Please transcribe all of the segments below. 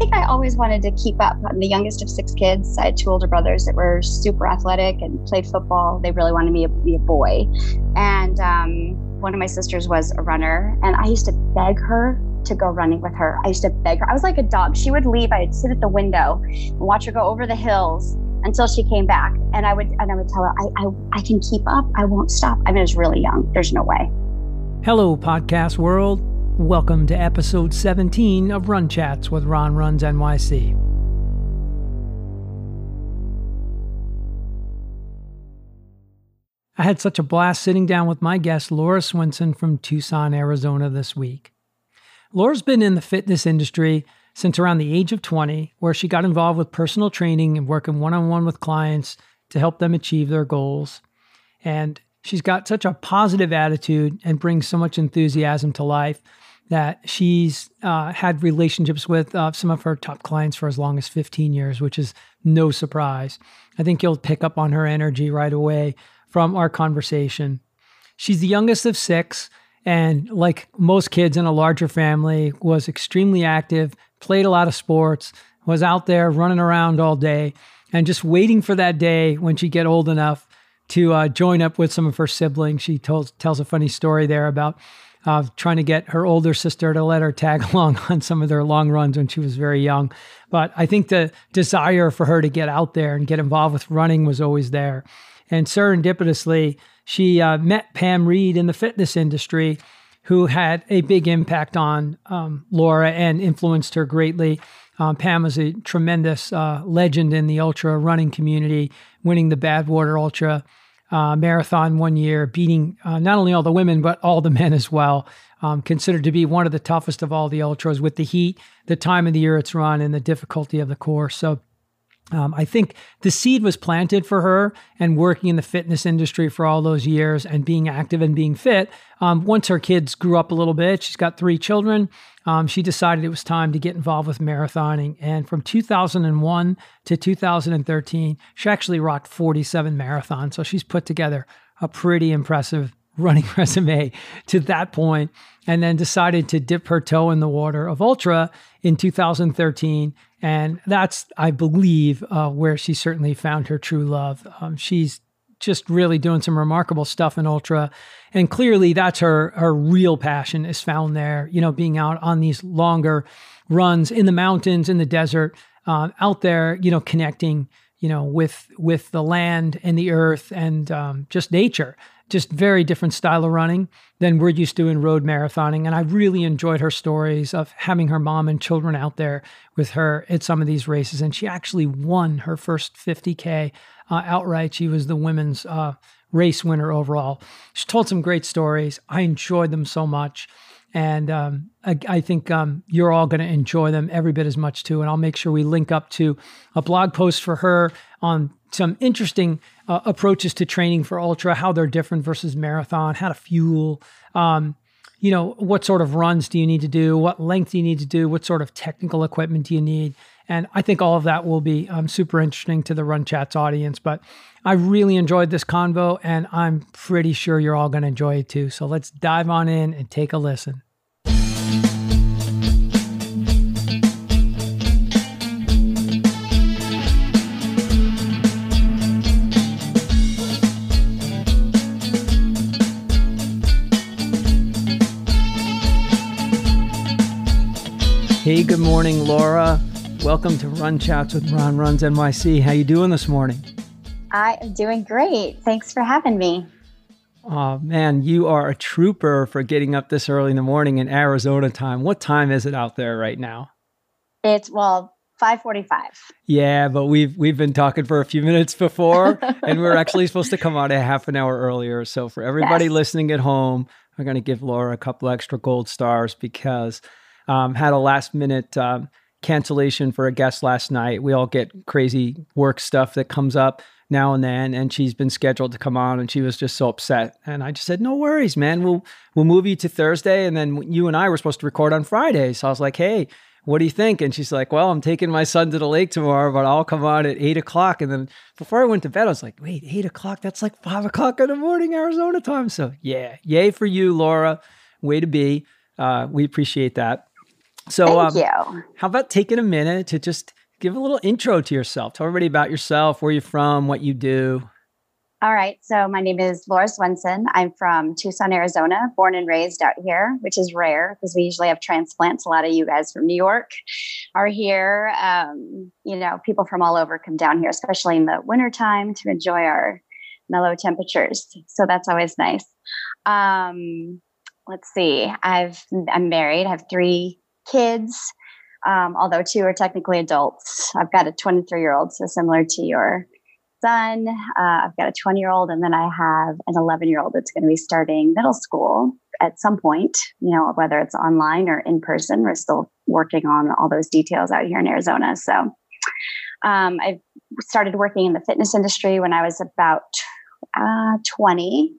think I always wanted to keep up. I'm the youngest of six kids. I had two older brothers that were super athletic and played football. They really wanted me to be a boy. And um, one of my sisters was a runner, and I used to beg her to go running with her. I used to beg her. I was like a dog. She would leave. I'd sit at the window and watch her go over the hills until she came back. And I would and I would tell her, I, I, I can keep up. I won't stop. I mean, I was really young. There's no way. Hello, podcast world. Welcome to episode 17 of Run Chats with Ron Runs NYC. I had such a blast sitting down with my guest, Laura Swinson from Tucson, Arizona this week. Laura's been in the fitness industry since around the age of 20, where she got involved with personal training and working one on one with clients to help them achieve their goals. And she's got such a positive attitude and brings so much enthusiasm to life that she's uh, had relationships with uh, some of her top clients for as long as 15 years, which is no surprise. I think you'll pick up on her energy right away from our conversation. She's the youngest of six, and like most kids in a larger family, was extremely active, played a lot of sports, was out there running around all day, and just waiting for that day when she get old enough to uh, join up with some of her siblings. She told, tells a funny story there about uh, trying to get her older sister to let her tag along on some of their long runs when she was very young. But I think the desire for her to get out there and get involved with running was always there. And serendipitously, she uh, met Pam Reed in the fitness industry, who had a big impact on um, Laura and influenced her greatly. Um, Pam was a tremendous uh, legend in the ultra running community, winning the Badwater Ultra uh, marathon one year, beating uh, not only all the women, but all the men as well. Um, considered to be one of the toughest of all the ultras with the heat, the time of the year it's run, and the difficulty of the course. So um, I think the seed was planted for her and working in the fitness industry for all those years and being active and being fit. Um, once her kids grew up a little bit, she's got three children. Um, she decided it was time to get involved with marathoning. And from 2001 to 2013, she actually rocked 47 marathons. So she's put together a pretty impressive running resume to that point and then decided to dip her toe in the water of ultra in 2013 and that's i believe uh, where she certainly found her true love. Um, she's just really doing some remarkable stuff in ultra. And clearly that's her her real passion is found there you know being out on these longer runs in the mountains in the desert uh, out there you know connecting you know with with the land and the earth and um, just nature just very different style of running than we're used to in road marathoning. And I really enjoyed her stories of having her mom and children out there with her at some of these races. And she actually won her first 50K uh, outright. She was the women's uh, race winner overall. She told some great stories. I enjoyed them so much. And um, I, I, think um, you're all going to enjoy them every bit as much too. And I'll make sure we link up to a blog post for her on some interesting uh, approaches to training for ultra, how they're different versus marathon, how to fuel. Um, you know, what sort of runs do you need to do? What length do you need to do? What sort of technical equipment do you need? And I think all of that will be um, super interesting to the Run Chats audience. But I really enjoyed this convo, and I'm pretty sure you're all going to enjoy it too. So let's dive on in and take a listen. Hey, good morning, Laura. Welcome to Run Chats with Ron Runs NYC. How you doing this morning? I am doing great. Thanks for having me. Oh man, you are a trooper for getting up this early in the morning in Arizona time. What time is it out there right now? It's well, 5:45. Yeah, but we've we've been talking for a few minutes before and we're actually supposed to come out a half an hour earlier. So for everybody yes. listening at home, we're going to give Laura a couple extra gold stars because um, had a last minute um, cancellation for a guest last night. We all get crazy work stuff that comes up now and then, and she's been scheduled to come on, and she was just so upset. And I just said, "No worries, man. We'll we'll move you to Thursday, and then you and I were supposed to record on Friday." So I was like, "Hey." What do you think? And she's like, Well, I'm taking my son to the lake tomorrow, but I'll come on at eight o'clock. And then before I went to bed, I was like, Wait, eight o'clock? That's like five o'clock in the morning, Arizona time. So, yeah, yay for you, Laura. Way to be. Uh, we appreciate that. So, um, you. how about taking a minute to just give a little intro to yourself? Tell everybody about yourself, where you're from, what you do. All right. So my name is Laura Swenson. I'm from Tucson, Arizona, born and raised out here, which is rare because we usually have transplants. A lot of you guys from New York are here. Um, you know, people from all over come down here, especially in the wintertime to enjoy our mellow temperatures. So that's always nice. Um, let's see. I've I'm married. I have three kids. Um, although two are technically adults. I've got a 23 year old, so similar to your son. Uh, I've got a 20 year old, and then I have an 11 year old that's going to be starting middle school at some point, you know, whether it's online or in person. We're still working on all those details out here in Arizona. So um, I started working in the fitness industry when I was about uh, 20.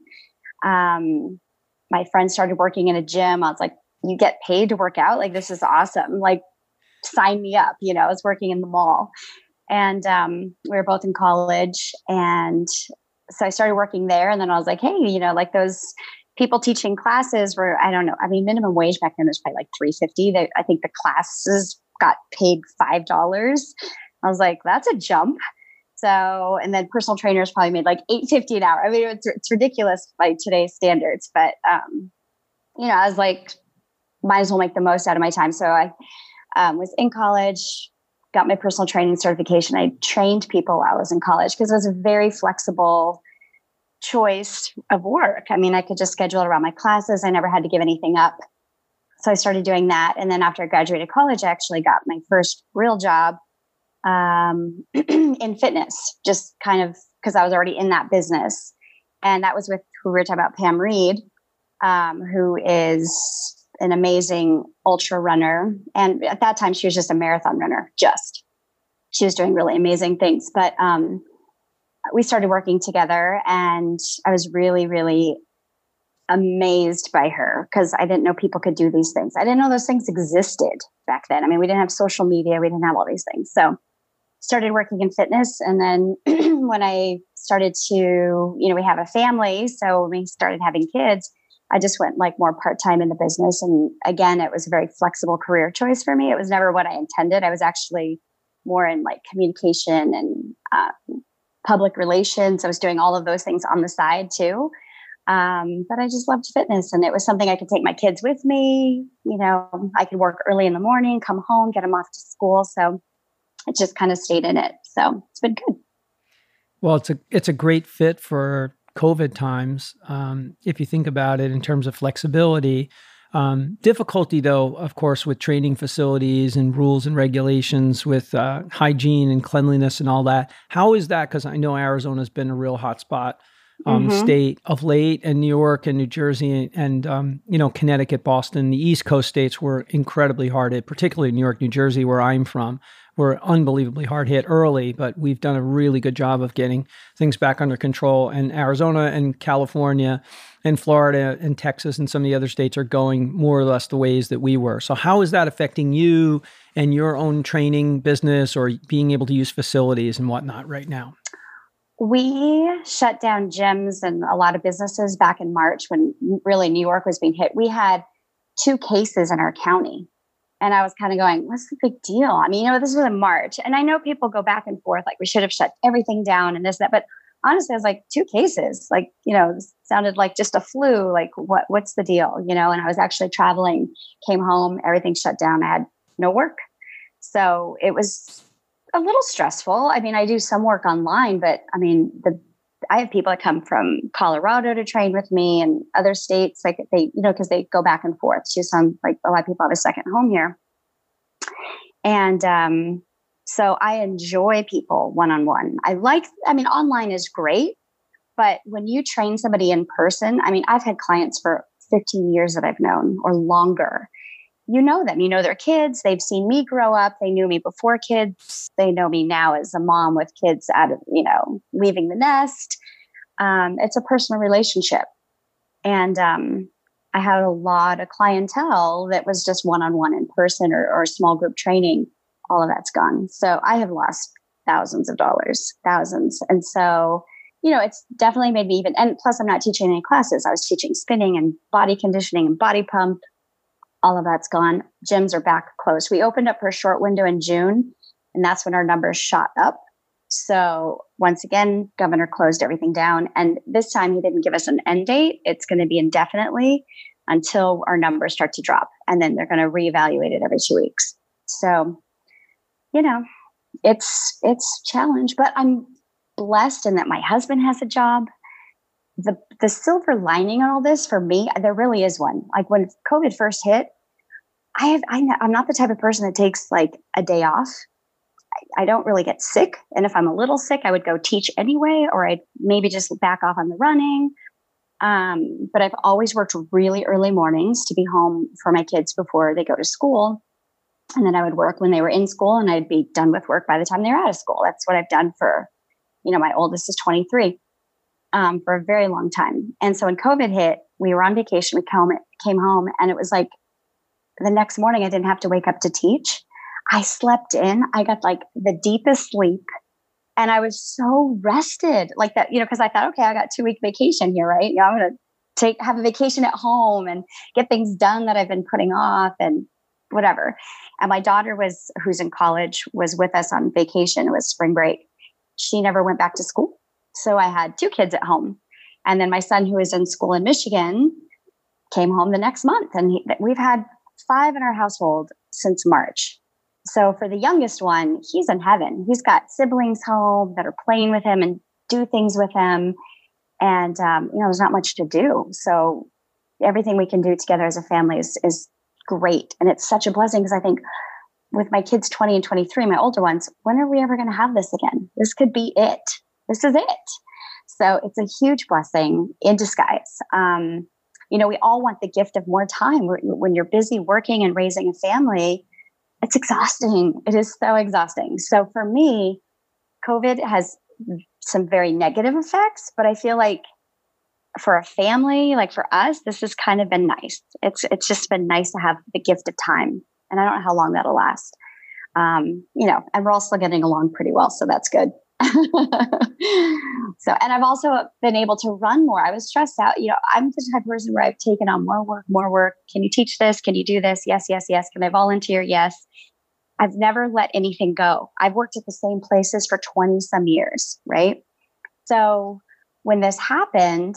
Um, my friend started working in a gym. I was like, you get paid to work out? Like, this is awesome. Like, sign me up. You know, I was working in the mall and um, we were both in college and so i started working there and then i was like hey you know like those people teaching classes were i don't know i mean minimum wage back then was probably like 350 they, i think the classes got paid five dollars i was like that's a jump so and then personal trainers probably made like 850 an hour i mean it's, it's ridiculous by today's standards but um you know i was like might as well make the most out of my time so i um, was in college got my personal training certification. I trained people while I was in college because it was a very flexible choice of work. I mean, I could just schedule it around my classes. I never had to give anything up. So I started doing that. And then after I graduated college, I actually got my first real job um, in fitness, just kind of because I was already in that business. And that was with who we were talking about, Pam Reed, um, who is an amazing ultra runner. And at that time, she was just a marathon runner, just. She was doing really amazing things. But um, we started working together, and I was really, really amazed by her because I didn't know people could do these things. I didn't know those things existed back then. I mean, we didn't have social media, we didn't have all these things. So, started working in fitness. And then when I started to, you know, we have a family. So, we started having kids, I just went like more part time in the business. And again, it was a very flexible career choice for me. It was never what I intended. I was actually more in like communication and uh, public relations. I was doing all of those things on the side too. Um, but I just loved fitness and it was something I could take my kids with me. You know, I could work early in the morning, come home, get them off to school. So it just kind of stayed in it. So it's been good. Well, it's a it's a great fit for COVID times, um, if you think about it in terms of flexibility. Um, difficulty, though, of course, with training facilities and rules and regulations with uh, hygiene and cleanliness and all that. How is that? Because I know Arizona's been a real hotspot um, mm-hmm. state of late, and New York and New Jersey and um, you know Connecticut, Boston, the East Coast states were incredibly hard hit, particularly New York, New Jersey, where I'm from were unbelievably hard hit early, but we've done a really good job of getting things back under control. And Arizona and California and Florida and Texas and some of the other states are going more or less the ways that we were. So, how is that affecting you and your own training business or being able to use facilities and whatnot right now? We shut down gyms and a lot of businesses back in March when really New York was being hit. We had two cases in our county and I was kind of going, what's the big deal? I mean, you know, this was in March. And I know people go back and forth, like we should have shut everything down and this, that. But honestly, I was like, two cases, like, you know, sounded like just a flu. Like, what what's the deal? You know, and I was actually traveling, came home, everything shut down. I had no work. So it was a little stressful. I mean, I do some work online, but I mean, the I have people that come from Colorado to train with me and other states, like they, you know, because they go back and forth. To some, like a lot of people have a second home here. And um, so I enjoy people one on one. I like, I mean, online is great, but when you train somebody in person, I mean, I've had clients for 15 years that I've known or longer you know them. You know their kids. They've seen me grow up. They knew me before kids. They know me now as a mom with kids out of, you know, leaving the nest. Um, it's a personal relationship. And um, I had a lot of clientele that was just one on one in person or, or small group training. All of that's gone. So I have lost thousands of dollars, thousands. And so, you know, it's definitely made me even, and plus I'm not teaching any classes. I was teaching spinning and body conditioning and body pump all of that's gone. Gyms are back closed. We opened up for a short window in June, and that's when our numbers shot up. So once again, governor closed everything down. And this time he didn't give us an end date. It's going to be indefinitely until our numbers start to drop. And then they're going to reevaluate it every two weeks. So, you know, it's it's challenge, but I'm blessed in that my husband has a job. The the silver lining on all this for me, there really is one. Like when COVID first hit, I have I, I'm not the type of person that takes like a day off I don't really get sick. And if I'm a little sick, I would go teach anyway, or I'd maybe just back off on the running. Um, but I've always worked really early mornings to be home for my kids before they go to school. And then I would work when they were in school and I'd be done with work by the time they were out of school. That's what I've done for, you know, my oldest is 23 um, for a very long time. And so when COVID hit, we were on vacation. We came, came home and it was like the next morning I didn't have to wake up to teach. I slept in. I got like the deepest sleep and I was so rested like that, you know, because I thought, okay, I got two week vacation here, right? Know, I'm going to take, have a vacation at home and get things done that I've been putting off and whatever. And my daughter was, who's in college, was with us on vacation. It was spring break. She never went back to school. So I had two kids at home. And then my son, who was in school in Michigan, came home the next month. And he, we've had five in our household since March. So for the youngest one, he's in heaven. He's got siblings home that are playing with him and do things with him. And, um, you know, there's not much to do. So everything we can do together as a family is, is great. And it's such a blessing because I think with my kids 20 and 23, my older ones, when are we ever going to have this again? This could be it. This is it. So it's a huge blessing in disguise. Um, you know, we all want the gift of more time. When you're busy working and raising a family, it's exhausting. It is so exhausting. So for me, COVID has some very negative effects, but I feel like for a family, like for us, this has kind of been nice. It's it's just been nice to have the gift of time, and I don't know how long that'll last. Um, you know, and we're all still getting along pretty well, so that's good. so, and I've also been able to run more. I was stressed out. You know, I'm the type of person where I've taken on more work, more work. Can you teach this? Can you do this? Yes, yes, yes. Can I volunteer? Yes. I've never let anything go. I've worked at the same places for 20 some years, right? So when this happened,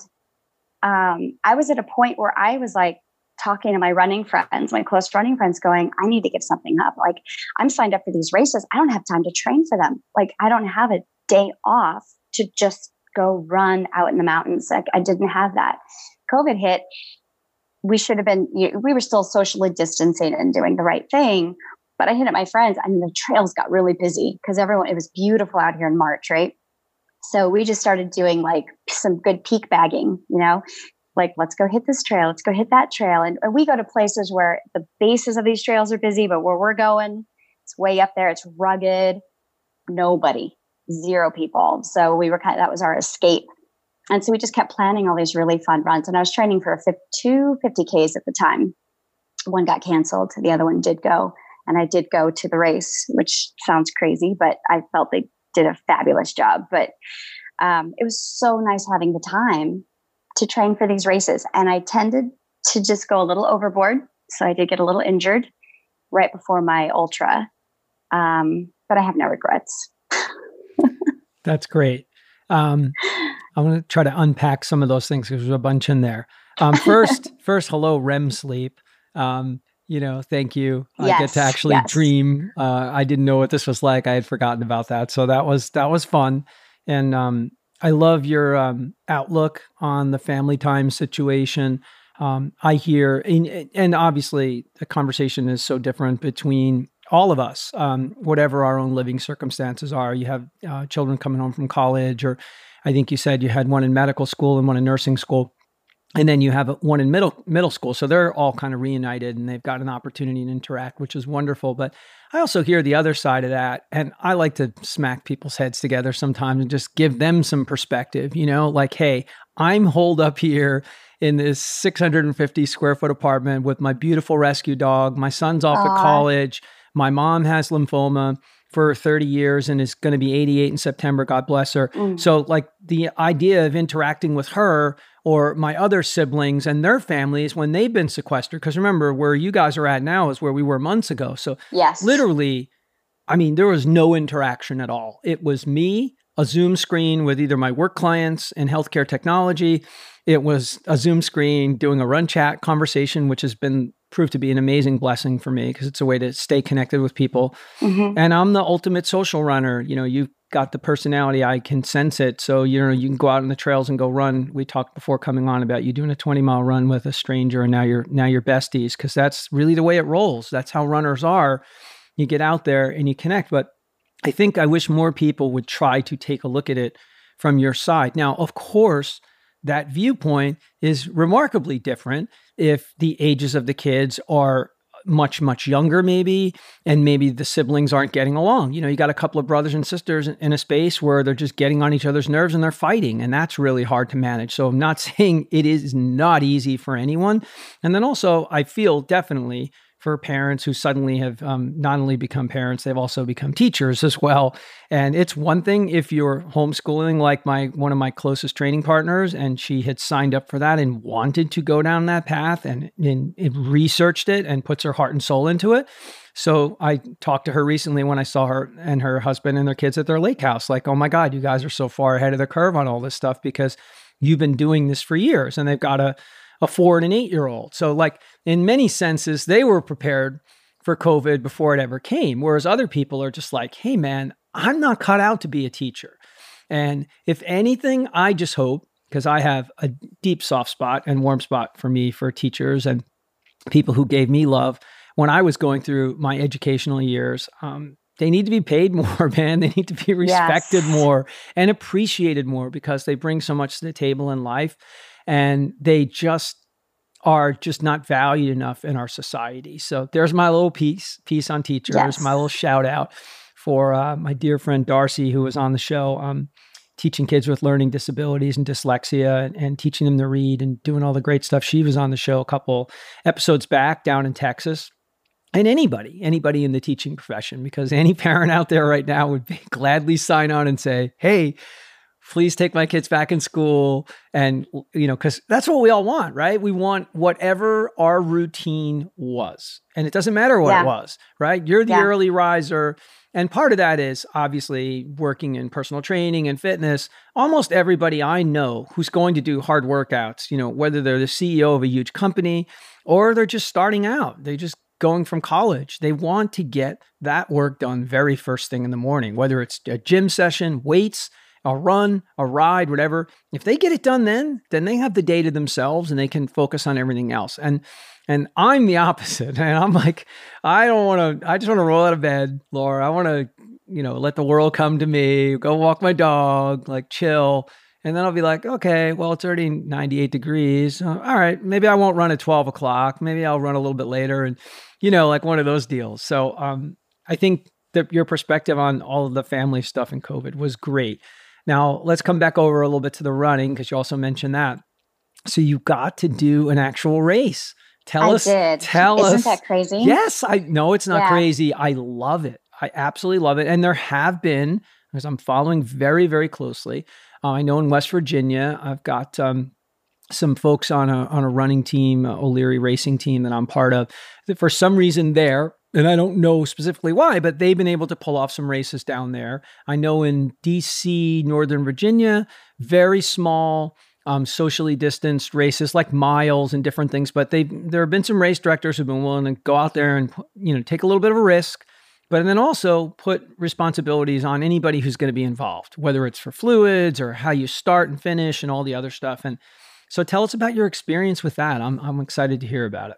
um, I was at a point where I was like, talking to my running friends, my close running friends, going, I need to give something up. Like, I'm signed up for these races. I don't have time to train for them. Like, I don't have a day off to just go run out in the mountains. Like I didn't have that. COVID hit. We should have been, we were still socially distancing and doing the right thing. But I hit at my friends and the trails got really busy because everyone, it was beautiful out here in March, right? So we just started doing like some good peak bagging, you know, like let's go hit this trail, let's go hit that trail. And we go to places where the bases of these trails are busy, but where we're going, it's way up there, it's rugged, nobody zero people. So we were kind of, that was our escape. And so we just kept planning all these really fun runs. And I was training for a two 50Ks at the time. One got canceled, the other one did go. And I did go to the race, which sounds crazy, but I felt they did a fabulous job. But um, it was so nice having the time to train for these races. And I tended to just go a little overboard. So I did get a little injured right before my ultra. Um, but I have no regrets. That's great. Um, I'm going to try to unpack some of those things because there's a bunch in there. Um, first, first, hello, REM sleep. Um, you know, thank you. Yes, I get to actually yes. dream. Uh, I didn't know what this was like. I had forgotten about that, so that was that was fun. And um, I love your um, outlook on the family time situation. Um, I hear, and, and obviously, the conversation is so different between all of us, um, whatever our own living circumstances are. You have uh, children coming home from college, or I think you said you had one in medical school and one in nursing school, and then you have one in middle middle school. So they're all kind of reunited, and they've got an opportunity to interact, which is wonderful. But I also hear the other side of that, and I like to smack people's heads together sometimes and just give them some perspective. You know, like, hey, I'm holed up here in this 650 square foot apartment with my beautiful rescue dog. My son's off Aww. at college my mom has lymphoma. for 30 years and is going to be 88 in September. God bless her. Mm. So, like, the idea of interacting with her or my other siblings and their families when they've been sequestered, because remember, where you guys are at now is where we were months ago. So, yes, literally, I mean, there was no interaction at all. It was me, a Zoom screen with either my work clients in healthcare technology. It was a Zoom screen doing a run chat conversation, which has been proved to be an amazing blessing for me because it's a way to stay connected with people. Mm-hmm. And I'm the ultimate social runner. You know, you've got the personality, I can sense it. So, you know, you can go out on the trails and go run. We talked before coming on about you doing a 20 mile run with a stranger and now you're now you're besties because that's really the way it rolls. That's how runners are. You get out there and you connect. But I think I wish more people would try to take a look at it from your side. Now, of course, that viewpoint is remarkably different if the ages of the kids are much much younger maybe and maybe the siblings aren't getting along. You know you got a couple of brothers and sisters in a space where they're just getting on each other's nerves and they're fighting and that's really hard to manage. So i'm not saying it is not easy for anyone. And then also i feel definitely for parents who suddenly have um, not only become parents, they've also become teachers as well. And it's one thing if you're homeschooling, like my one of my closest training partners, and she had signed up for that and wanted to go down that path and, and, and researched it and puts her heart and soul into it. So I talked to her recently when I saw her and her husband and their kids at their lake house. Like, oh my God, you guys are so far ahead of the curve on all this stuff because you've been doing this for years, and they've got a a four and an eight year old. So, like, in many senses, they were prepared for COVID before it ever came. Whereas other people are just like, hey, man, I'm not cut out to be a teacher. And if anything, I just hope, because I have a deep soft spot and warm spot for me for teachers and people who gave me love when I was going through my educational years. Um, they need to be paid more, man. They need to be respected yes. more and appreciated more because they bring so much to the table in life and they just are just not valued enough in our society. So there's my little piece piece on teachers, yes. my little shout out for uh, my dear friend Darcy, who was on the show, um, teaching kids with learning disabilities and dyslexia and, and, teaching them to read and doing all the great stuff. She was on the show a couple episodes back down in Texas. And anybody, anybody in the teaching profession, because any parent out there right now would gladly sign on and say, hey, please take my kids back in school and you know because that's what we all want right we want whatever our routine was and it doesn't matter what yeah. it was right you're the yeah. early riser and part of that is obviously working in personal training and fitness almost everybody i know who's going to do hard workouts you know whether they're the ceo of a huge company or they're just starting out they just going from college. They want to get that work done very first thing in the morning, whether it's a gym session, weights, a run, a ride, whatever. If they get it done then, then they have the day to themselves and they can focus on everything else. And and I'm the opposite. And I'm like, I don't want to, I just want to roll out of bed, Laura. I want to, you know, let the world come to me, go walk my dog, like chill. And then I'll be like, okay, well, it's already 98 degrees. Uh, all right, maybe I won't run at 12 o'clock. Maybe I'll run a little bit later. And, you know, like one of those deals. So um, I think that your perspective on all of the family stuff in COVID was great. Now, let's come back over a little bit to the running because you also mentioned that. So you got to do an actual race. Tell I us. Did. Tell Isn't us. Isn't that crazy? Yes, I know it's not yeah. crazy. I love it. I absolutely love it. And there have been, because I'm following very, very closely. Uh, I know in West Virginia, I've got um, some folks on a on a running team, O'Leary Racing team that I'm part of. That for some reason there, and I don't know specifically why, but they've been able to pull off some races down there. I know in DC, Northern Virginia, very small, um, socially distanced races like miles and different things. But they there have been some race directors who've been willing to go out there and you know take a little bit of a risk, but and then also put responsibilities on anybody who's going to be involved, whether it's for fluids or how you start and finish and all the other stuff. And so, tell us about your experience with that. I'm I'm excited to hear about it.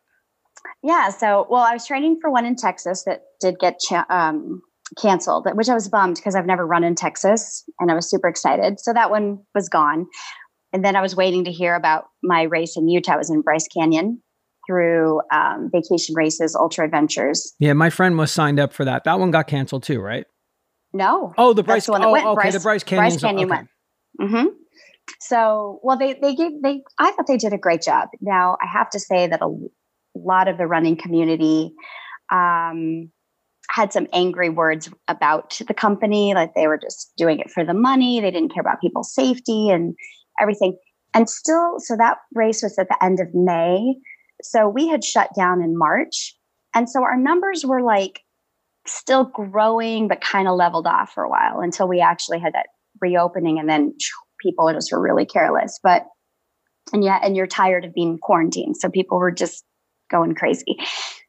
Yeah. So, well, I was training for one in Texas that did get cha- um, canceled, which I was bummed because I've never run in Texas and I was super excited. So that one was gone. And then I was waiting to hear about my race in Utah. I was in Bryce Canyon through um, Vacation Races Ultra Adventures. Yeah, my friend was signed up for that. That one got canceled too, right? No. Oh, the Bryce. the one that oh, went. okay, Bryce, the Bryce Canyon. Bryce Canyon okay. went. Mm-hmm. So, well, they they gave they. I thought they did a great job. Now, I have to say that a lot of the running community um, had some angry words about the company, like they were just doing it for the money. They didn't care about people's safety and everything. And still, so that race was at the end of May. So we had shut down in March. And so our numbers were like still growing, but kind of leveled off for a while until we actually had that reopening. And then people just were really careless. But, and yeah, and you're tired of being quarantined. So people were just going crazy.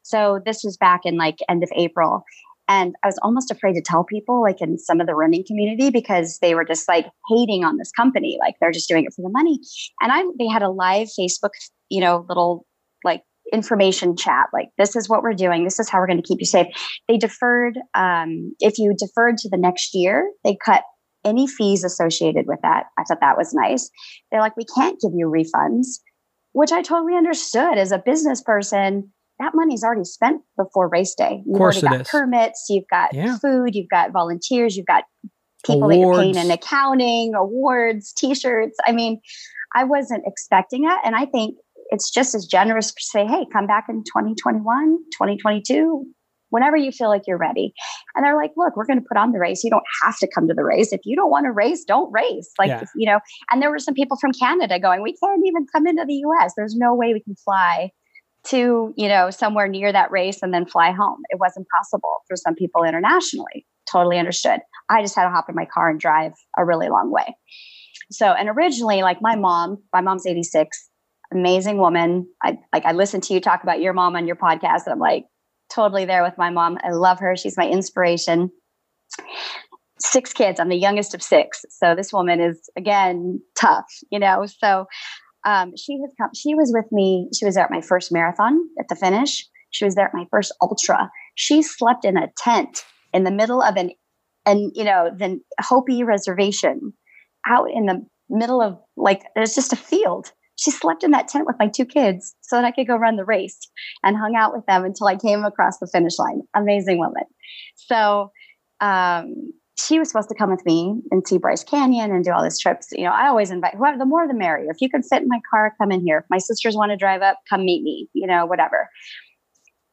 So this was back in like end of April. And I was almost afraid to tell people, like in some of the running community, because they were just like hating on this company, like they're just doing it for the money. And I, they had a live Facebook, you know, little like information chat, like this is what we're doing, this is how we're going to keep you safe. They deferred, um, if you deferred to the next year, they cut any fees associated with that. I thought that was nice. They're like, we can't give you refunds, which I totally understood as a business person that money's already spent before race day. You've already got is. permits, you've got yeah. food, you've got volunteers, you've got people awards. that you're paying in accounting, awards, t-shirts. I mean, I wasn't expecting it. And I think it's just as generous to say, hey, come back in 2021, 2022, whenever you feel like you're ready. And they're like, look, we're going to put on the race. You don't have to come to the race. If you don't want to race, don't race. Like, yeah. you know, and there were some people from Canada going, we can't even come into the US. There's no way we can fly to, you know, somewhere near that race and then fly home. It wasn't possible for some people internationally. Totally understood. I just had to hop in my car and drive a really long way. So, and originally, like my mom, my mom's 86, amazing woman. I like I listened to you talk about your mom on your podcast, and I'm like totally there with my mom. I love her. She's my inspiration. Six kids. I'm the youngest of six. So this woman is again tough, you know. So um, she has come, she was with me. She was at my first marathon at the finish. She was there at my first ultra. She slept in a tent in the middle of an, and you know, the Hopi reservation out in the middle of like, it's just a field. She slept in that tent with my two kids so that I could go run the race and hung out with them until I came across the finish line. Amazing woman. So, um, she was supposed to come with me and see Bryce Canyon and do all these trips. You know, I always invite whoever, the more the merrier. If you can fit in my car, come in here. If my sisters want to drive up, come meet me, you know, whatever.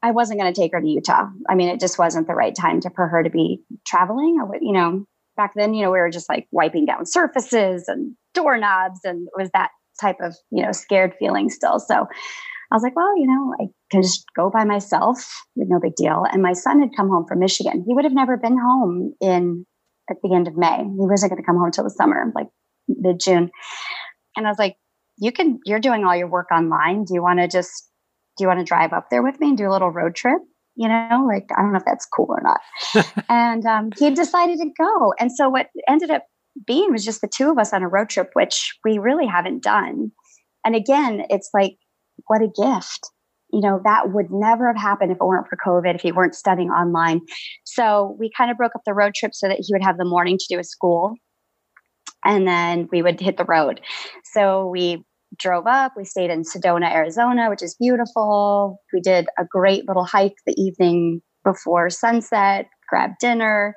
I wasn't going to take her to Utah. I mean, it just wasn't the right time to, for her to be traveling. I would, you know, back then, you know, we were just like wiping down surfaces and doorknobs and it was that type of, you know, scared feeling still. So I was like, well, you know, I can just go by myself, no big deal. And my son had come home from Michigan. He would have never been home in at the end of May. He wasn't going to come home till the summer, like mid June. And I was like, you can, you're doing all your work online. Do you want to just, do you want to drive up there with me and do a little road trip? You know, like, I don't know if that's cool or not. and um, he decided to go. And so what ended up being was just the two of us on a road trip, which we really haven't done. And again, it's like, what a gift you know, that would never have happened if it weren't for COVID, if he weren't studying online. So we kind of broke up the road trip so that he would have the morning to do his school. And then we would hit the road. So we drove up. We stayed in Sedona, Arizona, which is beautiful. We did a great little hike the evening before sunset, grabbed dinner.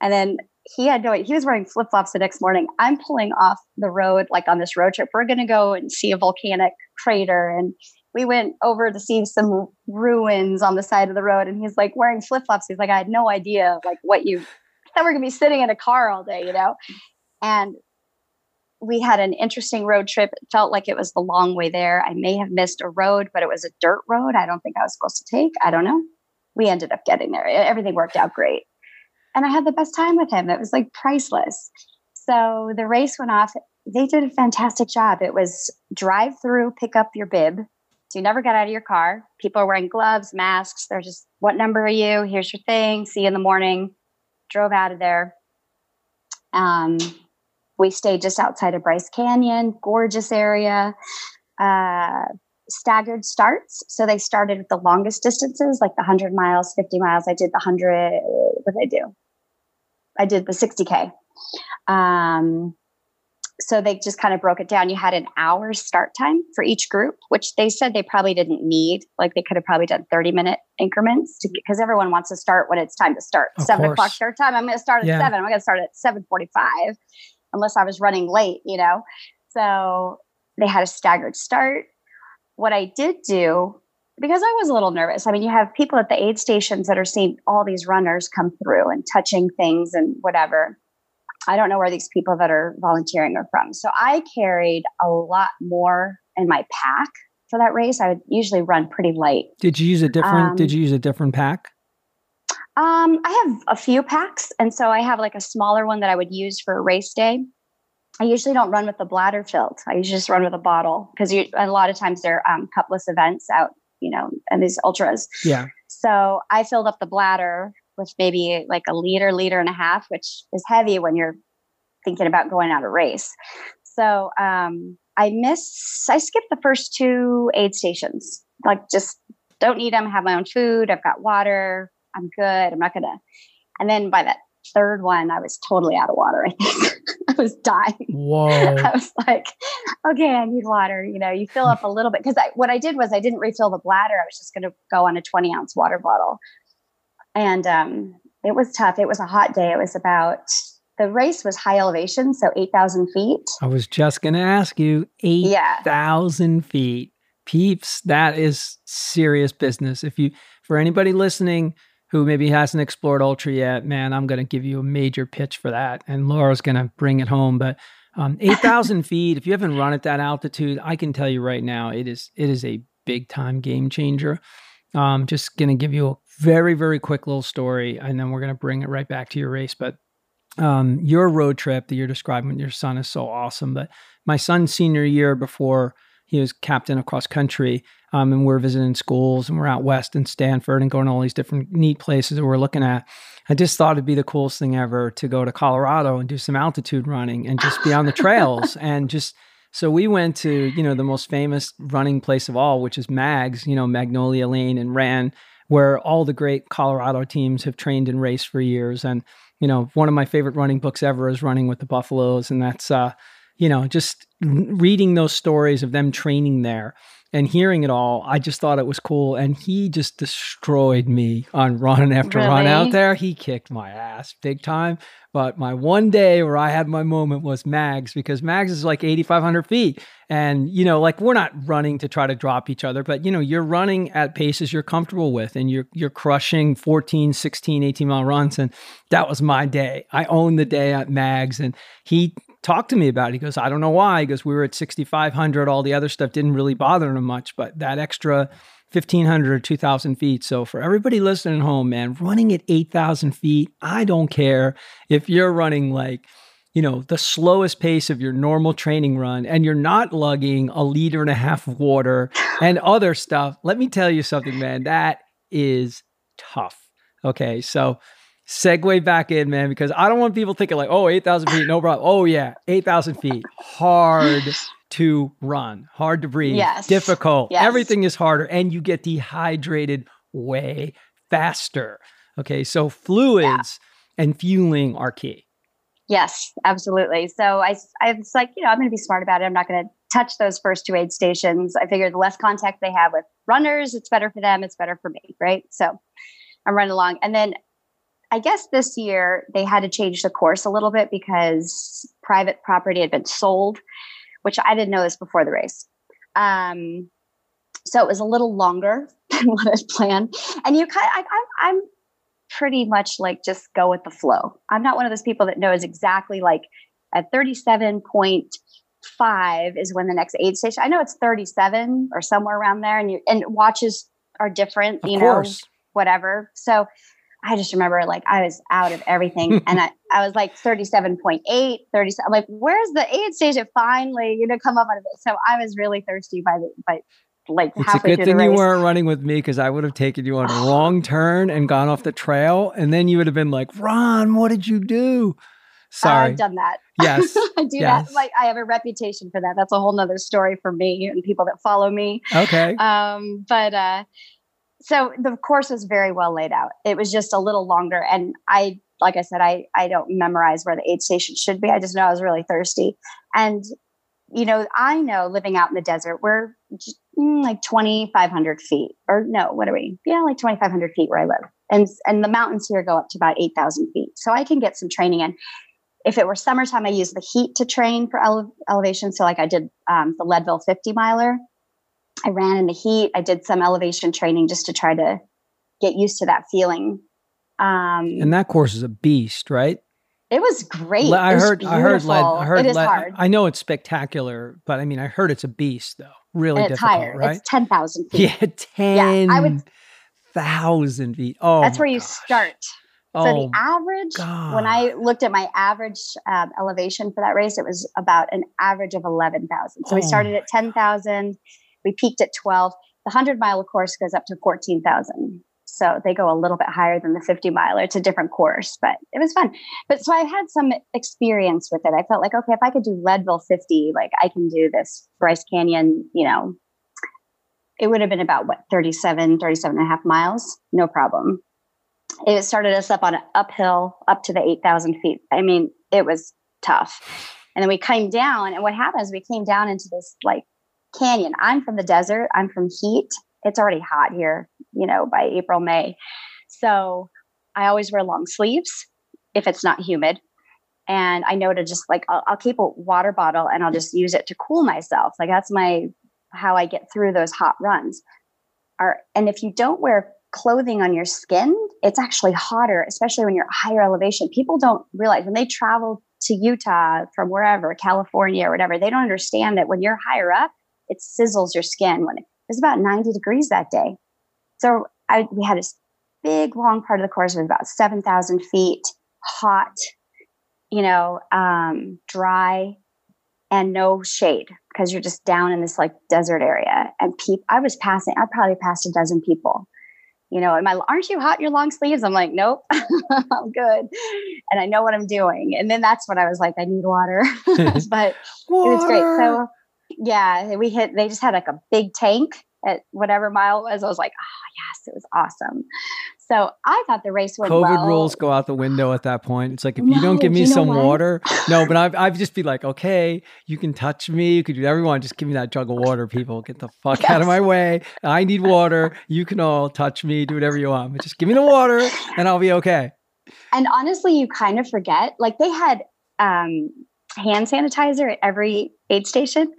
And then he had no he was wearing flip-flops the next morning. I'm pulling off the road like on this road trip. We're going to go and see a volcanic crater and we went over to see some ruins on the side of the road and he's like wearing flip-flops. He's like i had no idea like what you that we're gonna be sitting in a car all day you know? And we had an interesting road trip. It felt like it was the long way there. I may have missed a road but it was a dirt road i don't think i was supposed to take. I don't know. We ended up getting there. Everything worked out great and i had the best time with him it was like priceless so the race went off they did a fantastic job it was drive through pick up your bib so you never got out of your car. People are wearing gloves, masks. They're just, what number are you? Here's your thing. See you in the morning. Drove out of there. Um, we stayed just outside of Bryce Canyon, gorgeous area. Uh, staggered starts. So they started with the longest distances, like the 100 miles, 50 miles. I did the 100, what did I do? I did the 60K. Um, so they just kind of broke it down. You had an hour start time for each group, which they said they probably didn't need. Like they could have probably done 30 minute increments because everyone wants to start when it's time to start. Of seven course. o'clock start time. I'm going to start at yeah. seven. I'm going to start at 745 unless I was running late, you know? So they had a staggered start. What I did do because I was a little nervous. I mean, you have people at the aid stations that are seeing all these runners come through and touching things and whatever. I don't know where these people that are volunteering are from. So I carried a lot more in my pack for that race. I would usually run pretty light. Did you use a different um, did you use a different pack? Um, I have a few packs, and so I have like a smaller one that I would use for a race day. I usually don't run with the bladder filled. I usually just run with a bottle because a lot of times they're um, cupless events out, you know, and these ultras. Yeah. So I filled up the bladder with maybe like a liter, liter and a half, which is heavy when you're thinking about going out a race. So um, I miss, I skipped the first two aid stations. Like, just don't need them. Have my own food. I've got water. I'm good. I'm not gonna. And then by that third one, I was totally out of water. I think I was dying. Whoa! I was like, okay, I need water. You know, you fill up a little bit because I, what I did was I didn't refill the bladder. I was just going to go on a 20 ounce water bottle, and um, it was tough. It was a hot day. It was about the race was high elevation, so 8,000 feet. I was just going to ask you 8,000 yeah. feet. Peeps, that is serious business. If you, for anybody listening who maybe hasn't explored Ultra yet, man, I'm going to give you a major pitch for that. And Laura's going to bring it home. But um, 8,000 feet, if you haven't run at that altitude, I can tell you right now, it is, it is a big time game changer. Um, just going to give you a very, very quick little story, and then we're going to bring it right back to your race. But um, your road trip that you're describing with your son is so awesome. But my son's senior year before he was captain of cross country, um, and we're visiting schools and we're out west in Stanford and going to all these different neat places that we're looking at. I just thought it'd be the coolest thing ever to go to Colorado and do some altitude running and just be on the trails and just. So we went to, you know, the most famous running place of all, which is Mags, you know, Magnolia Lane and ran where all the great Colorado teams have trained and raced for years. And you know, one of my favorite running books ever is Running with the Buffaloes. And that's, uh, you know, just reading those stories of them training there and hearing it all, I just thought it was cool. And he just destroyed me on run after really? run out there. He kicked my ass big time. But my one day where I had my moment was Mags because Mags is like 8,500 feet. And, you know, like we're not running to try to drop each other, but, you know, you're running at paces you're comfortable with and you're, you're crushing 14, 16, 18 mile runs. And that was my day. I owned the day at Mags and he talked to me about it. He goes, I don't know why. He goes, we were at 6,500. All the other stuff didn't really bother him much, but that extra 1,500 or 2,000 feet. So for everybody listening home, man, running at 8,000 feet, I don't care if you're running like, you know, the slowest pace of your normal training run and you're not lugging a liter and a half of water and other stuff. Let me tell you something, man, that is tough. Okay. So segue back in, man, because I don't want people thinking like, oh, 8,000 feet, no problem. Oh, yeah, 8,000 feet, hard to run, hard to breathe, yes. difficult. Yes. Everything is harder, and you get dehydrated way faster. Okay, so fluids yeah. and fueling are key. Yes, absolutely. So I, I was like, you know, I'm going to be smart about it. I'm not going to touch those first two aid stations. I figure the less contact they have with runners, it's better for them. It's better for me, right? So I'm running along, and then I guess this year they had to change the course a little bit because private property had been sold, which I didn't know this before the race. Um, so it was a little longer than what I planned. And you kind of, I, I'm pretty much like just go with the flow. I'm not one of those people that knows exactly like at 37.5 is when the next aid station. I know it's 37 or somewhere around there, and you and watches are different, of you course. know, whatever. So I just remember like I was out of everything and I, I was like 37.8, 37. I'm like, where's the aid station finally, you know, come up out of it. So I was really thirsty by the, by like it's a good thing you weren't running with me because I would have taken you on a wrong turn and gone off the trail. And then you would have been like, Ron, what did you do? Sorry. I've done that. Yes. I do yes. that. Like I have a reputation for that. That's a whole nother story for me and people that follow me. Okay. Um, but uh so the course was very well laid out. It was just a little longer. And I, like I said, I, I don't memorize where the aid station should be. I just know I was really thirsty. And, you know, I know living out in the desert, we're just, mm, like 2,500 feet or no, what are we? Yeah, like 2,500 feet where I live. And, and the mountains here go up to about 8,000 feet. So I can get some training in. If it were summertime, I use the heat to train for ele- elevation. So like I did um, the Leadville 50 miler I ran in the heat. I did some elevation training just to try to get used to that feeling. Um, and that course is a beast, right? It was great. I heard, I heard, I heard, it is led, hard. I know it's spectacular, but I mean, I heard it's a beast though. Really and it's difficult, higher. right? It's 10,000 feet. Yeah, ten. yeah, I would, Thousand feet. Oh, that's where you gosh. start. So oh, the average, God. when I looked at my average um, elevation for that race, it was about an average of 11,000. So oh we started at 10,000. We peaked at 12. The 100 mile course goes up to 14,000. So they go a little bit higher than the 50 miler. It's a different course, but it was fun. But so I had some experience with it. I felt like, okay, if I could do Leadville 50, like I can do this Bryce Canyon, you know, it would have been about what, 37, 37 and a half miles, no problem. It started us up on an uphill up to the 8,000 feet. I mean, it was tough. And then we came down, and what happens, we came down into this like canyon. I'm from the desert, I'm from heat. It's already hot here, you know, by April, May. So I always wear long sleeves if it's not humid. And I know to just like, I'll, I'll keep a water bottle and I'll just use it to cool myself. Like that's my, how I get through those hot runs. Are, and if you don't wear clothing on your skin, it's actually hotter, especially when you're higher elevation. People don't realize when they travel to Utah from wherever, California or whatever, they don't understand that when you're higher up, it sizzles your skin. When it was about 90 degrees that day. So I, we had this big, long part of the course was about 7,000 feet, hot, you know, um, dry, and no shade because you're just down in this like desert area. And I was passing, I probably passed a dozen people you know, am I, aren't you hot in your long sleeves? I'm like, nope, I'm good. And I know what I'm doing. And then that's when I was like, I need water, but water. it was great. So yeah, we hit, they just had like a big tank at whatever mile it was. I was like, oh yes, it was awesome. So I thought the race went COVID well. rules go out the window at that point. It's like if no, you don't give me you know some what? water, no. But I've I've just be like, okay, you can touch me, you can do whatever you want. Just give me that jug of water, people. Get the fuck yes. out of my way. I need water. You can all touch me, do whatever you want, but just give me the water, and I'll be okay. And honestly, you kind of forget. Like they had um, hand sanitizer at every aid station.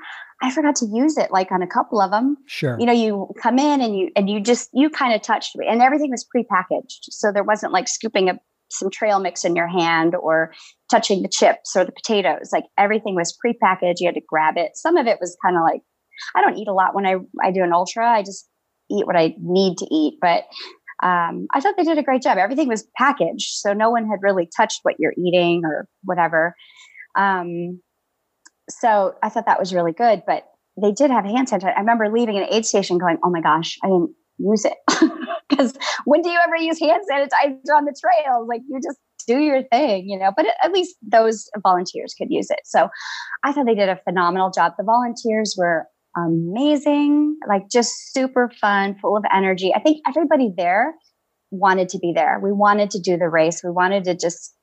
I forgot to use it like on a couple of them. Sure. You know, you come in and you and you just you kind of touched me and everything was prepackaged. So there wasn't like scooping a, some trail mix in your hand or touching the chips or the potatoes. Like everything was prepackaged. You had to grab it. Some of it was kind of like I don't eat a lot when I I do an ultra. I just eat what I need to eat, but um, I thought they did a great job. Everything was packaged, so no one had really touched what you're eating or whatever. Um, so I thought that was really good. But they did have hand sanitizer. I remember leaving an aid station going, oh my gosh, I didn't use it. Because when do you ever use hand sanitizer on the trail? Like you just do your thing, you know, but at least those volunteers could use it. So I thought they did a phenomenal job. The volunteers were amazing, like just super fun, full of energy. I think everybody there wanted to be there. We wanted to do the race. We wanted to just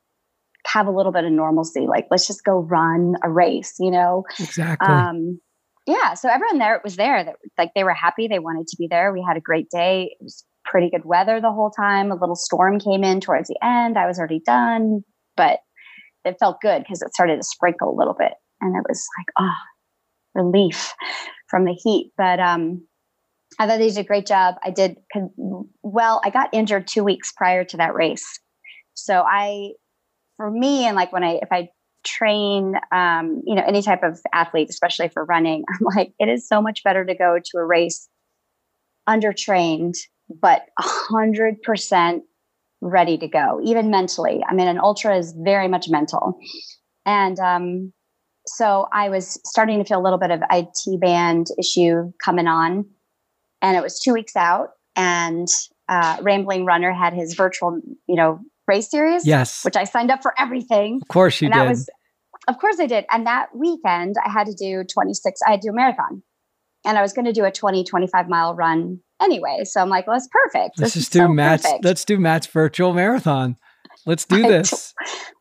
have a little bit of normalcy. Like, let's just go run a race, you know? Exactly. Um, yeah. So everyone there was there that like they were happy. They wanted to be there. We had a great day. It was pretty good weather the whole time. A little storm came in towards the end. I was already done, but it felt good because it started to sprinkle a little bit. And it was like, oh, relief from the heat. But um, I thought they did a great job. I did well. I got injured two weeks prior to that race, so I for me and like when i if i train um, you know any type of athlete especially for running i'm like it is so much better to go to a race undertrained but 100% ready to go even mentally. I mean an ultra is very much mental. And um, so i was starting to feel a little bit of IT band issue coming on and it was two weeks out and uh, rambling runner had his virtual you know race series. Yes. Which I signed up for everything. Of course you and did. That was, of course I did. And that weekend I had to do 26, I had to do a marathon. And I was going to do a 20, 25 mile run anyway. So I'm like, well, it's perfect. Let's this just do so Matt's, perfect. let's do Matt's virtual marathon. Let's do this.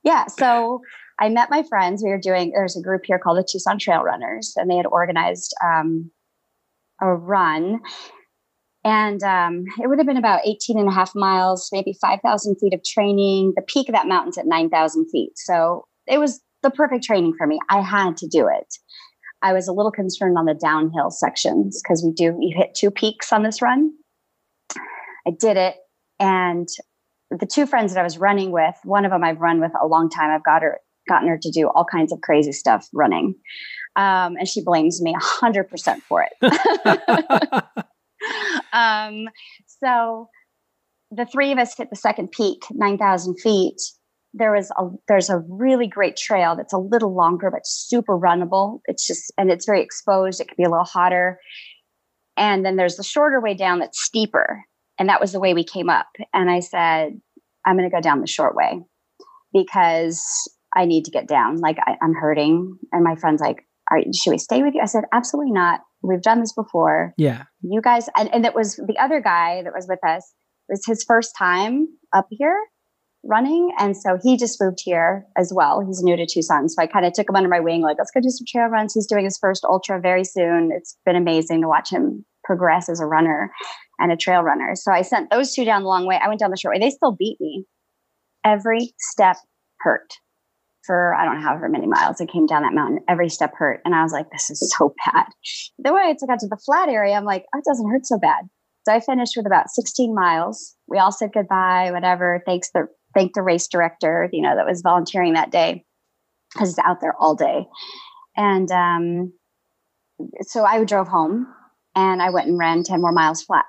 yeah. So I met my friends. We were doing, there's a group here called the Tucson Trail Runners, and they had organized um, a run and um, it would have been about 18 and a half miles, maybe 5,000 feet of training. The peak of that mountain's at 9,000 feet. So it was the perfect training for me. I had to do it. I was a little concerned on the downhill sections because we do, you hit two peaks on this run. I did it. And the two friends that I was running with, one of them I've run with a long time. I've got her, gotten her to do all kinds of crazy stuff running. Um, and she blames me 100% for it. um, so the three of us hit the second peak, 9,000 feet. There was a there's a really great trail that's a little longer but super runnable. It's just and it's very exposed. It could be a little hotter. And then there's the shorter way down that's steeper. And that was the way we came up. And I said, I'm going to go down the short way because I need to get down. Like I, am hurting. And my friend's like, All right, should we stay with you? I said, absolutely not. We've done this before. Yeah. You guys, and, and it was the other guy that was with us was his first time up here running. And so he just moved here as well. He's new to Tucson. So I kind of took him under my wing, like, let's go do some trail runs. He's doing his first ultra very soon. It's been amazing to watch him progress as a runner and a trail runner. So I sent those two down the long way. I went down the short way. They still beat me. Every step hurt for I don't know however many miles. I came down that mountain. Every step hurt. And I was like, this is so bad. The way I got to the flat area, I'm like, it doesn't hurt so bad. So I finished with about 16 miles. We all said goodbye, whatever. Thanks the thank the race director, you know, that was volunteering that day because it's out there all day. And um, so I drove home and I went and ran 10 more miles flat.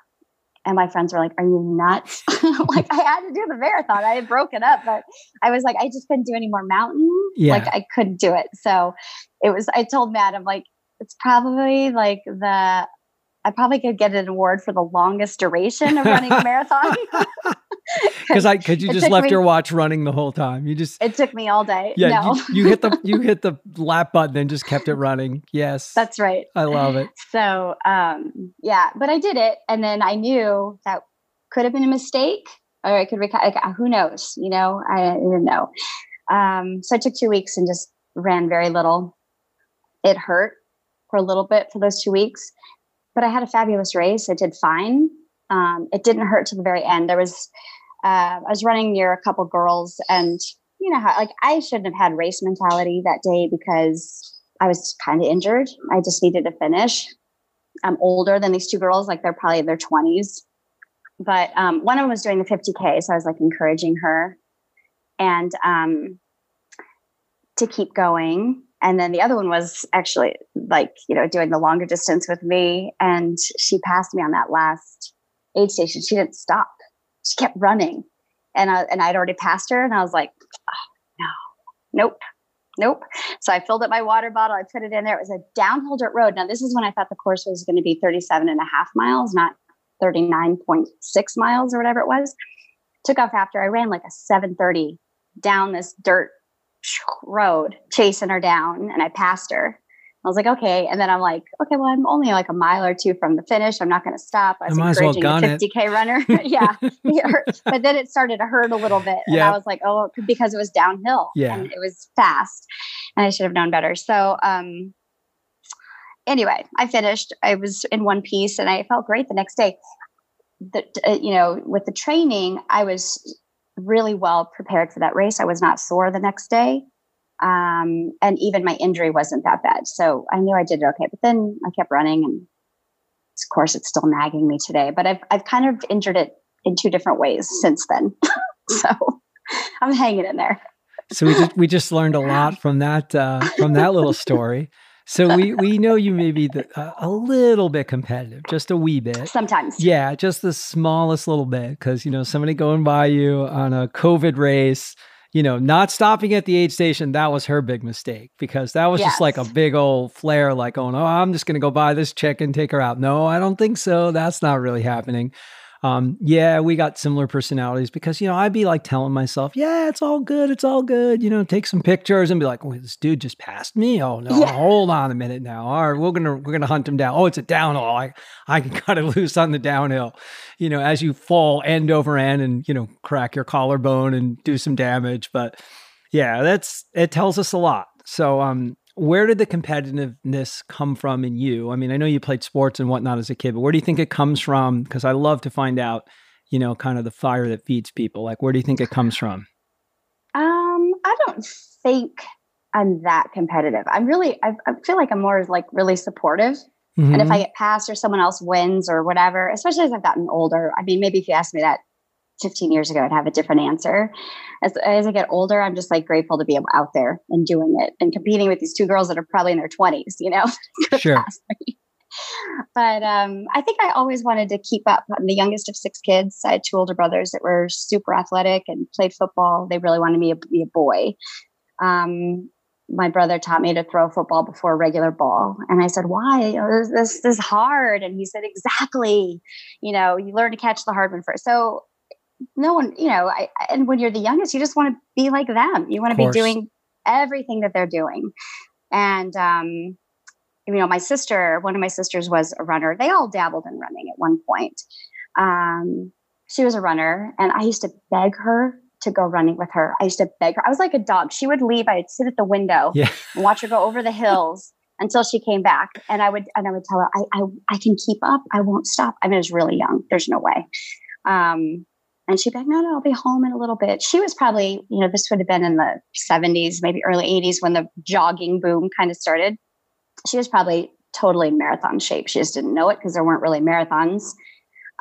And my friends were like, Are you nuts? like, I had to do the marathon. I had broken up, but I was like, I just couldn't do any more mountain. Yeah. Like, I couldn't do it. So it was, I told Matt, I'm like, it's probably like the I probably could get an award for the longest duration of running a marathon. Because I, because you just left me, your watch running the whole time. You just it took me all day. Yeah, no. you, you, hit the you hit the lap button and just kept it running. Yes, that's right. I love it. So, um, yeah, but I did it, and then I knew that could have been a mistake, or I could like, who knows? You know, I didn't know. Um, so I took two weeks and just ran very little. It hurt for a little bit for those two weeks but I had a fabulous race. I did fine. Um, it didn't hurt to the very end. There was, uh, I was running near a couple girls, and you know how like I shouldn't have had race mentality that day because I was kind of injured. I just needed to finish. I'm older than these two girls, like they're probably in their 20s. But um, one of them was doing the 50K, so I was like encouraging her and um, to keep going and then the other one was actually like you know doing the longer distance with me. And she passed me on that last aid station. She didn't stop. She kept running. And I, and I'd already passed her and I was like oh, no. Nope. Nope. So I filled up my water bottle. I put it in there. It was a downhill dirt road. Now this is when I thought the course was going to be 37 and a half miles not 39.6 miles or whatever it was. Took off after I ran like a 730 down this dirt road chasing her down and I passed her. I was like, okay. And then I'm like, okay, well, I'm only like a mile or two from the finish. I'm not going to stop. I was I encouraging well the 50K it. runner. yeah. but then it started to hurt a little bit. And yeah. I was like, oh, because it was downhill. Yeah. And it was fast. And I should have known better. So, um, anyway, I finished. I was in one piece and I felt great the next day. The, uh, you know, with the training, I was really well prepared for that race. I was not sore the next day. Um, and even my injury wasn't that bad. So I knew I did it okay. But then I kept running and of course it's still nagging me today. But I've I've kind of injured it in two different ways since then. so I'm hanging in there. so we just we just learned a lot from that uh, from that little story. So we we know you may be the, uh, a little bit competitive, just a wee bit. Sometimes. Yeah, just the smallest little bit because you know somebody going by you on a COVID race, you know, not stopping at the aid station, that was her big mistake because that was yes. just like a big old flare, like going, oh, I'm just gonna go buy this chick and take her out. No, I don't think so. That's not really happening um, yeah, we got similar personalities because, you know, I'd be like telling myself, yeah, it's all good. It's all good. You know, take some pictures and be like, this dude just passed me. Oh no, yeah. hold on a minute now. All right, we're going to, we're going to hunt him down. Oh, it's a downhill. I, I can cut it loose on the downhill, you know, as you fall end over end and, you know, crack your collarbone and do some damage. But yeah, that's, it tells us a lot. So, um, where did the competitiveness come from in you? I mean, I know you played sports and whatnot as a kid, but where do you think it comes from? Because I love to find out, you know, kind of the fire that feeds people. Like, where do you think it comes from? Um, I don't think I'm that competitive. I'm really, I, I feel like I'm more like really supportive. Mm-hmm. And if I mm-hmm. get passed or someone else wins or whatever, especially as I've gotten older, I mean, maybe if you asked me that 15 years ago, I'd have a different answer. As, as I get older, I'm just like grateful to be out there and doing it and competing with these two girls that are probably in their 20s, you know? sure. but um, I think I always wanted to keep up. I'm the youngest of six kids. I had two older brothers that were super athletic and played football. They really wanted me to be a boy. Um, my brother taught me to throw football before a regular ball. And I said, why? This, this, this is hard. And he said, exactly. You know, you learn to catch the hard one first. So no one, you know, I, and when you're the youngest, you just want to be like them. You want to be doing everything that they're doing. And, um, you know, my sister, one of my sisters was a runner. They all dabbled in running at one point. Um, she was a runner, and I used to beg her to go running with her. I used to beg her. I was like a dog. She would leave. I'd sit at the window yeah. and watch her go over the hills until she came back. And I would and I would tell her, I I, I can keep up. I won't stop. I mean, I was really young. There's no way. Um, and she'd be like, no, no, I'll be home in a little bit. She was probably, you know, this would have been in the 70s, maybe early 80s when the jogging boom kind of started. She was probably totally marathon shape. She just didn't know it because there weren't really marathons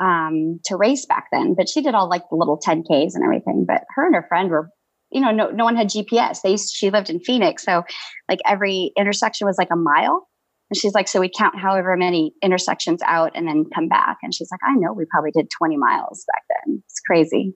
um, to race back then. But she did all like the little 10Ks and everything. But her and her friend were, you know, no, no one had GPS. They she lived in Phoenix. So like every intersection was like a mile. And she's like, so we count however many intersections out and then come back. And she's like, I know we probably did 20 miles back then. It's crazy.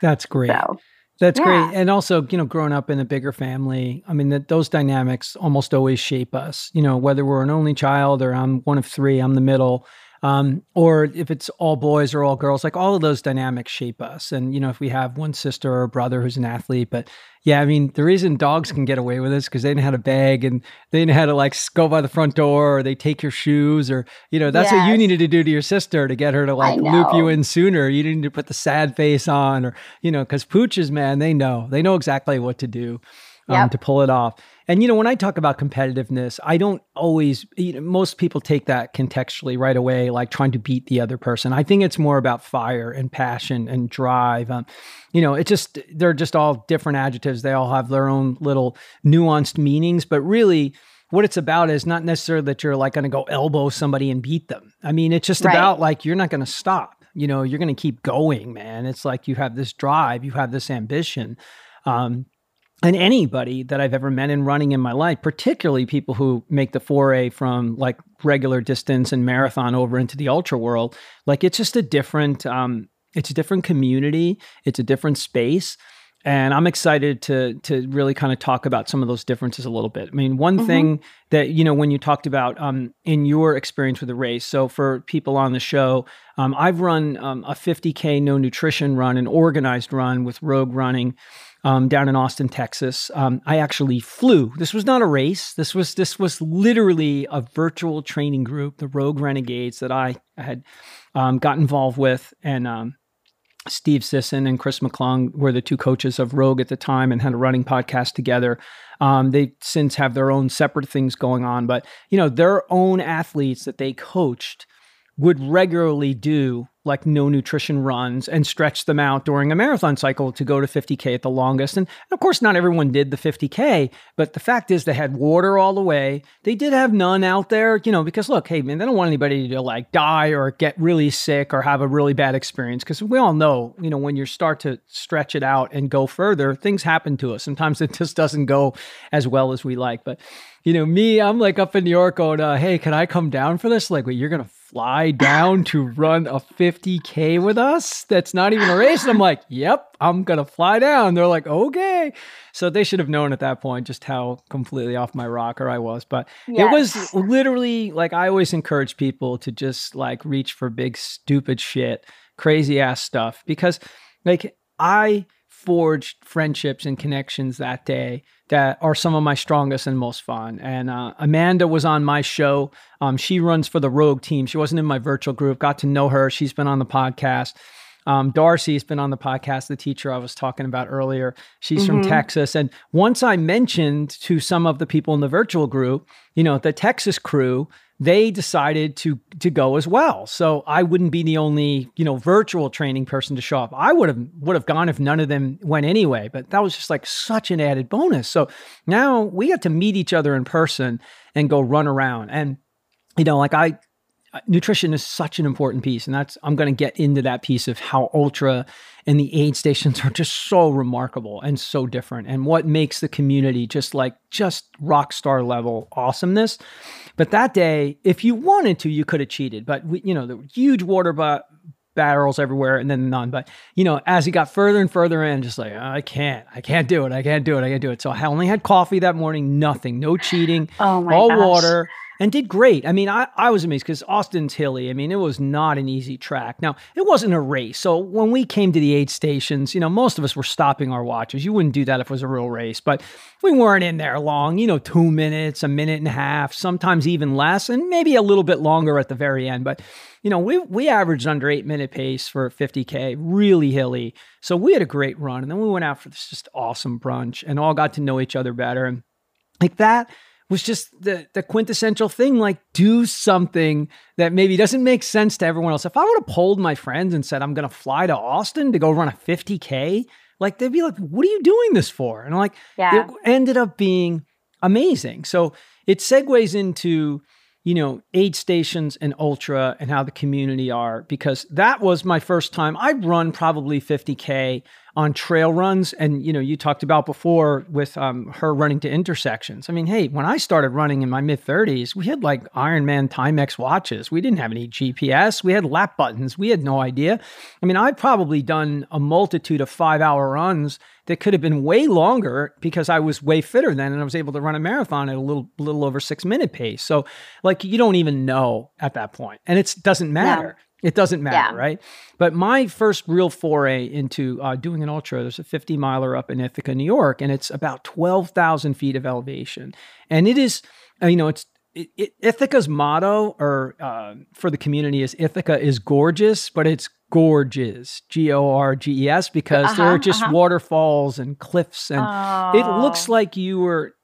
That's great. So, that's yeah. great. And also, you know, growing up in a bigger family, I mean, that those dynamics almost always shape us, you know, whether we're an only child or I'm one of three, I'm the middle um, or if it's all boys or all girls, like all of those dynamics shape us. And you know, if we have one sister or brother who's an athlete, but yeah, I mean, the reason dogs can get away with this because they didn't know how to beg and they know how to like go by the front door or they take your shoes or you know that's yes. what you needed to do to your sister to get her to like loop you in sooner. You didn't need to put the sad face on or you know because pooches, man, they know they know exactly what to do um, yep. to pull it off. And you know, when I talk about competitiveness, I don't always. You know, most people take that contextually right away, like trying to beat the other person. I think it's more about fire and passion and drive. Um, you know, it's just they're just all different adjectives. They all have their own little nuanced meanings, but really. What it's about is not necessarily that you're like going to go elbow somebody and beat them. I mean, it's just right. about like you're not going to stop. You know, you're going to keep going, man. It's like you have this drive, you have this ambition. Um, and anybody that I've ever met in running in my life, particularly people who make the foray from like regular distance and marathon over into the ultra world, like it's just a different, um, it's a different community, it's a different space, and I'm excited to to really kind of talk about some of those differences a little bit. I mean, one mm-hmm. thing that you know when you talked about um, in your experience with the race. So for people on the show, um, I've run um, a 50k no nutrition run, an organized run with Rogue Running um, down in Austin, Texas. Um, I actually flew. This was not a race. This was this was literally a virtual training group, the Rogue Renegades, that I had um, got involved with, and um, Steve Sisson and Chris McClung were the two coaches of Rogue at the time and had a running podcast together. Um, they since have their own separate things going on, but you know their own athletes that they coached would regularly do like no nutrition runs and stretch them out during a marathon cycle to go to 50K at the longest. And of course, not everyone did the 50K, but the fact is they had water all the way. They did have none out there, you know, because look, hey, man, they don't want anybody to like die or get really sick or have a really bad experience. Because we all know, you know, when you start to stretch it out and go further, things happen to us. Sometimes it just doesn't go as well as we like. But, you know, me, I'm like up in New York going, uh, hey, can I come down for this? Like, wait, you're going to fly down to run a 50K with us? That's not even a race. And I'm like, yep, I'm going to fly down. They're like, okay. So they should have known at that point just how completely off my rocker I was. But yes. it was literally like I always encourage people to just like reach for big, stupid shit, crazy ass stuff because like I forged friendships and connections that day that are some of my strongest and most fun. And uh, Amanda was on my show. Um, she runs for the Rogue team. She wasn't in my virtual group. Got to know her. She's been on the podcast. Um, Darcy's been on the podcast, the teacher I was talking about earlier. She's mm-hmm. from Texas. And once I mentioned to some of the people in the virtual group, you know, the Texas crew, they decided to to go as well. So I wouldn't be the only, you know, virtual training person to show up. I would have would have gone if none of them went anyway, but that was just like such an added bonus. So now we got to meet each other in person and go run around. And you know, like I Uh, nutrition is such an important piece and that's i'm going to get into that piece of how ultra and the aid stations are just so remarkable and so different and what makes the community just like just rock star level awesomeness but that day if you wanted to you could have cheated but we, you know the huge water but barrels everywhere and then none but you know as he got further and further in just like i can't i can't do it i can't do it i can't do it so i only had coffee that morning nothing no cheating oh all gosh. water and did great. I mean, I, I was amazed because Austin's hilly. I mean, it was not an easy track. Now, it wasn't a race. So when we came to the aid stations, you know, most of us were stopping our watches. You wouldn't do that if it was a real race, but we weren't in there long, you know, two minutes, a minute and a half, sometimes even less, and maybe a little bit longer at the very end. But, you know, we, we averaged under eight minute pace for 50K, really hilly. So we had a great run. And then we went out for this just awesome brunch and all got to know each other better. And like that, was just the the quintessential thing like do something that maybe doesn't make sense to everyone else if i would have polled my friends and said i'm going to fly to austin to go run a 50k like they'd be like what are you doing this for and i'm like yeah. it ended up being amazing so it segues into you know, aid stations and ultra and how the community are because that was my first time. I'd run probably 50K on trail runs. And, you know, you talked about before with um, her running to intersections. I mean, hey, when I started running in my mid 30s, we had like Ironman Timex watches. We didn't have any GPS. We had lap buttons. We had no idea. I mean, I've probably done a multitude of five hour runs that could have been way longer because I was way fitter then and I was able to run a marathon at a little little over six minute pace. So like you don't even know at that. And it doesn't matter. No. It doesn't matter, yeah. right? But my first real foray into uh, doing an ultra, there's a 50 miler up in Ithaca, New York, and it's about 12,000 feet of elevation. And it is, uh, you know, it's it, it, Ithaca's motto or uh, for the community is Ithaca is gorgeous, but it's gorges, G O R G E S, because uh-huh, there are just uh-huh. waterfalls and cliffs, and oh. it looks like you were,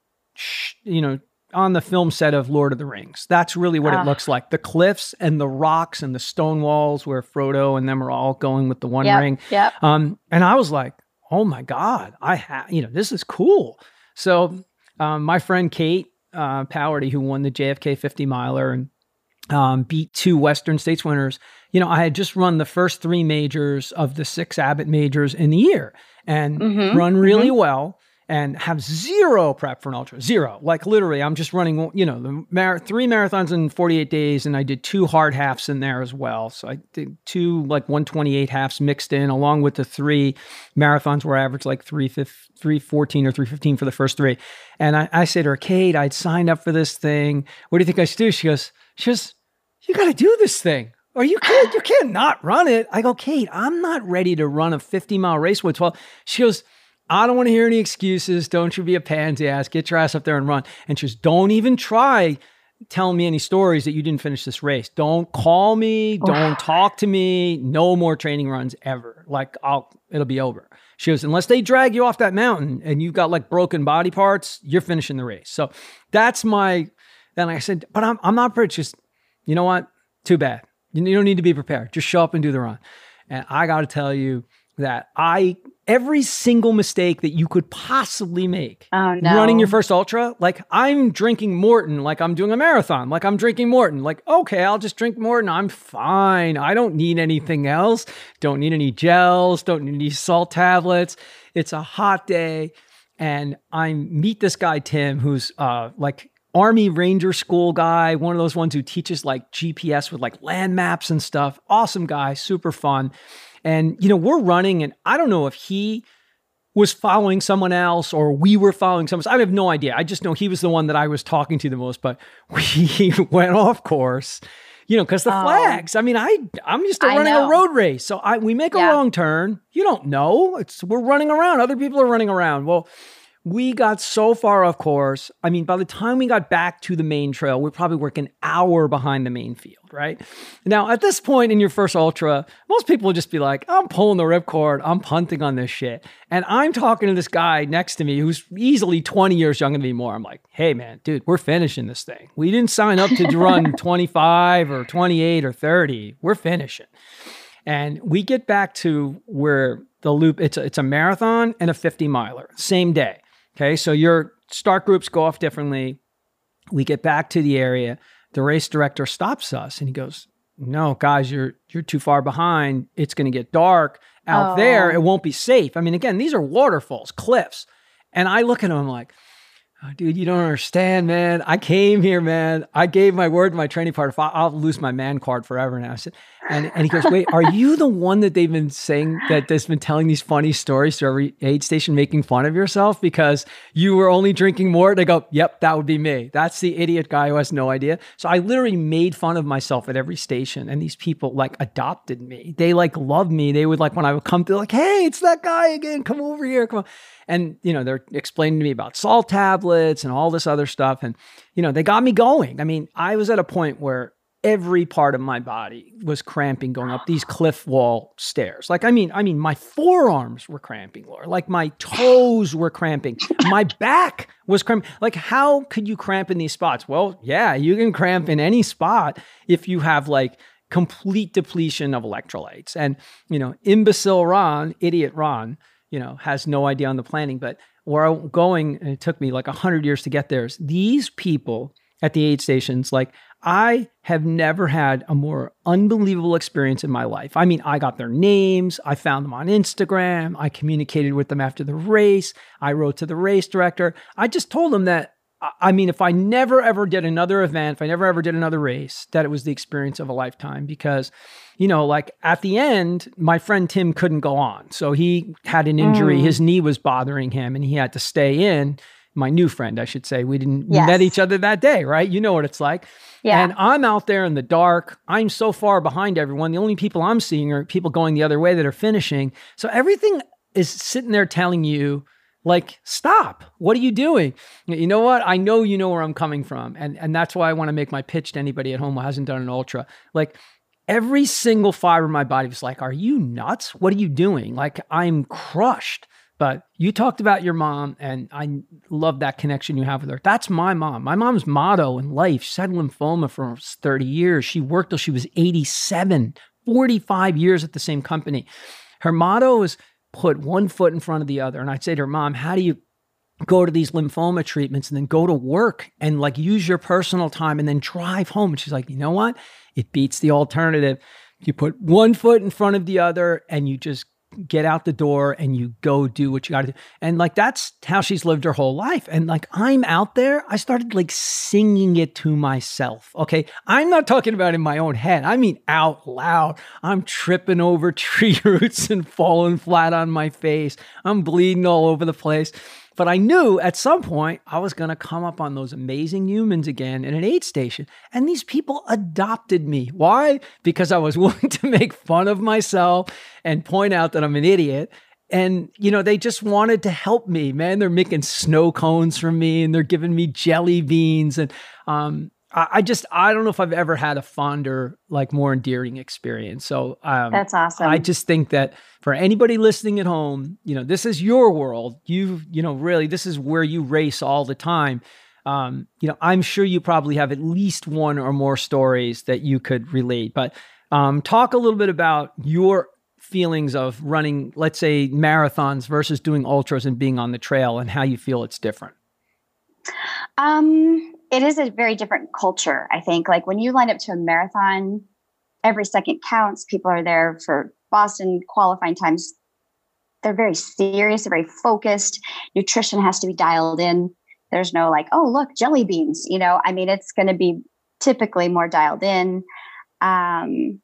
you know, on the film set of Lord of the Rings. That's really what uh. it looks like. The cliffs and the rocks and the stone walls where Frodo and them are all going with the one yep, ring. Yeah. Um, and I was like, oh my God, I have, you know, this is cool. So um, my friend Kate uh, Pallardy, who won the JFK 50 miler and um, beat two Western States winners, you know, I had just run the first three majors of the six Abbott majors in the year and mm-hmm, run really mm-hmm. well and have zero prep for an ultra. Zero. Like literally, I'm just running, you know, the mar- three marathons in 48 days, and I did two hard halves in there as well. So I did two like 128 halves mixed in, along with the three marathons where I averaged like 314 or 315 for the first three. And I, I said to her, Kate, I'd signed up for this thing. What do you think I should do? She goes, she goes, you got to do this thing. Or you can't, you can't not run it. I go, Kate, I'm not ready to run a 50 mile race with 12. She goes, I don't want to hear any excuses. Don't you be a pansy ass. Get your ass up there and run. And just don't even try telling me any stories that you didn't finish this race. Don't call me. Don't talk to me. No more training runs ever. Like I'll, it'll be over. She goes, unless they drag you off that mountain and you've got like broken body parts, you're finishing the race. So that's my. Then I said, but I'm I'm not prepared. Just you know what? Too bad. You, You don't need to be prepared. Just show up and do the run. And I got to tell you that I every single mistake that you could possibly make oh, no. running your first ultra like i'm drinking Maurten like i'm doing a marathon like i'm drinking Maurten like okay i'll just drink Maurten i'm fine i don't need anything else don't need any gels don't need any salt tablets it's a hot day and i meet this guy tim who's uh like army ranger school guy one of those ones who teaches like gps with like land maps and stuff awesome guy super fun and, you know, we're running, and I don't know if he was following someone else or we were following someone else. I have no idea. I just know he was the one that I was talking to the most, but we went off course. You know, because the um, flags. I mean, I I'm used to running a road race, so I we make a wrong turn. You don't know. It's we're running around. Other people are running around. Well, we got so far off course. I mean, by the time we got back to the main trail, we probably working an hour behind the main field, right? Now, at this point in your first ultra, most people would just be like, I'm pulling the ripcord, I'm punting on this shit. And I'm talking to this guy next to me who's easily 20 years younger than me more. I'm like, hey, man, dude, we're finishing this thing. We didn't sign up to run 25 or 28 or 30. We're finishing. And we get back to where the loop, it's a, it's a marathon and a 50 miler, same day. Okay, so your start groups go off differently. We get back to the area. The race director stops us and he goes, "No, guys, you're you're too far behind. It's going to get dark out oh. there. It won't be safe." I mean, again, these are waterfalls, cliffs. And I look at him I'm like, oh, dude, you don't understand, man. I came here, man. I gave my word to my training partner. I'll lose my man card forever now. I said, and, and he goes, wait, are you the one that they've been saying that has been telling these funny stories to every aid station, making fun of yourself because you were only drinking more? They go, yep, that would be me. That's the idiot guy who has no idea. So I literally made fun of myself at every station, and these people like adopted me. They like loved me. They would like when I would come to like, hey, it's that guy again. Come over here. Come on. And, you know, they're explaining to me about salt tablets and all this other stuff. And, you know, they got me going. I mean, I was at a point where every part of my body was cramping going up these cliff wall stairs. Like, I mean, I mean, my forearms were cramping, Laura. Like my toes were cramping. My back was cramping. Like, how could you cramp in these spots? Well, yeah, you can cramp in any spot if you have like complete depletion of electrolytes. And, you know, imbecile Ron, idiot Ron, you know, has no idea on the planning. But where I'm going, and it took me like a hundred years to get there, is these people at the aid stations, like I have never had a more unbelievable experience in my life. I mean, I got their names, I found them on Instagram, I communicated with them after the race, I wrote to the race director. I just told them that I mean, if I never ever did another event, if I never ever did another race, that it was the experience of a lifetime because, you know, like at the end, my friend Tim couldn't go on. So he had an injury. Mm. His knee was bothering him and he had to stay in. My new friend, I should say. We didn't yes. met each other that day, right? You know what it's like. Yeah. And I'm out there in the dark. I'm so far behind everyone. The only people I'm seeing are people going the other way that are finishing. So everything is sitting there telling you, like stop what are you doing you know what i know you know where i'm coming from and and that's why i want to make my pitch to anybody at home who hasn't done an ultra like every single fiber of my body was like are you nuts what are you doing like i'm crushed but you talked about your mom and i love that connection you have with her that's my mom my mom's motto in life she had lymphoma for 30 years she worked till she was 87 45 years at the same company her motto is put one foot in front of the other. And I'd say to her, Mom, how do you go to these lymphoma treatments and then go to work and like use your personal time and then drive home? And she's like, You know what? It beats the alternative. You put one foot in front of the other and you just get out the door and you go do what you got to do. And like that's how she's lived her whole life. And like I'm out there, I started like singing it to myself. Okay. I'm not talking about in my own head. I mean out loud. I'm tripping over tree roots and falling flat on my face. I'm bleeding all over the place. But I knew at some point I was going to come up on those amazing humans again in an aid station. And these people adopted me. Why? Because I was willing to make fun of myself and point out that I'm an idiot. And, you know, they just wanted to help me, man. They're making snow cones for me and they're giving me jelly beans. And um, I, just I don't know if I've ever had a fonder, like more endearing experience. So um, that's awesome. I just think that for anybody listening at home, you know, this is your world. You you know, really, this is where you race all the time. Um, you know, I'm sure you probably have at least one or more stories that you could relate. But um, talk a little bit about your feelings of running, let's say, marathons versus doing ultras and being on the trail, and how you feel it's different. Um it is a very different culture, I think. Like when you line up to a marathon, every second counts. People are there for Boston qualifying times. They're very serious, they're very focused. Nutrition has to be dialed in. There's no like, oh, look, jelly beans. You know, I mean, it's going to be typically more dialed in. Um,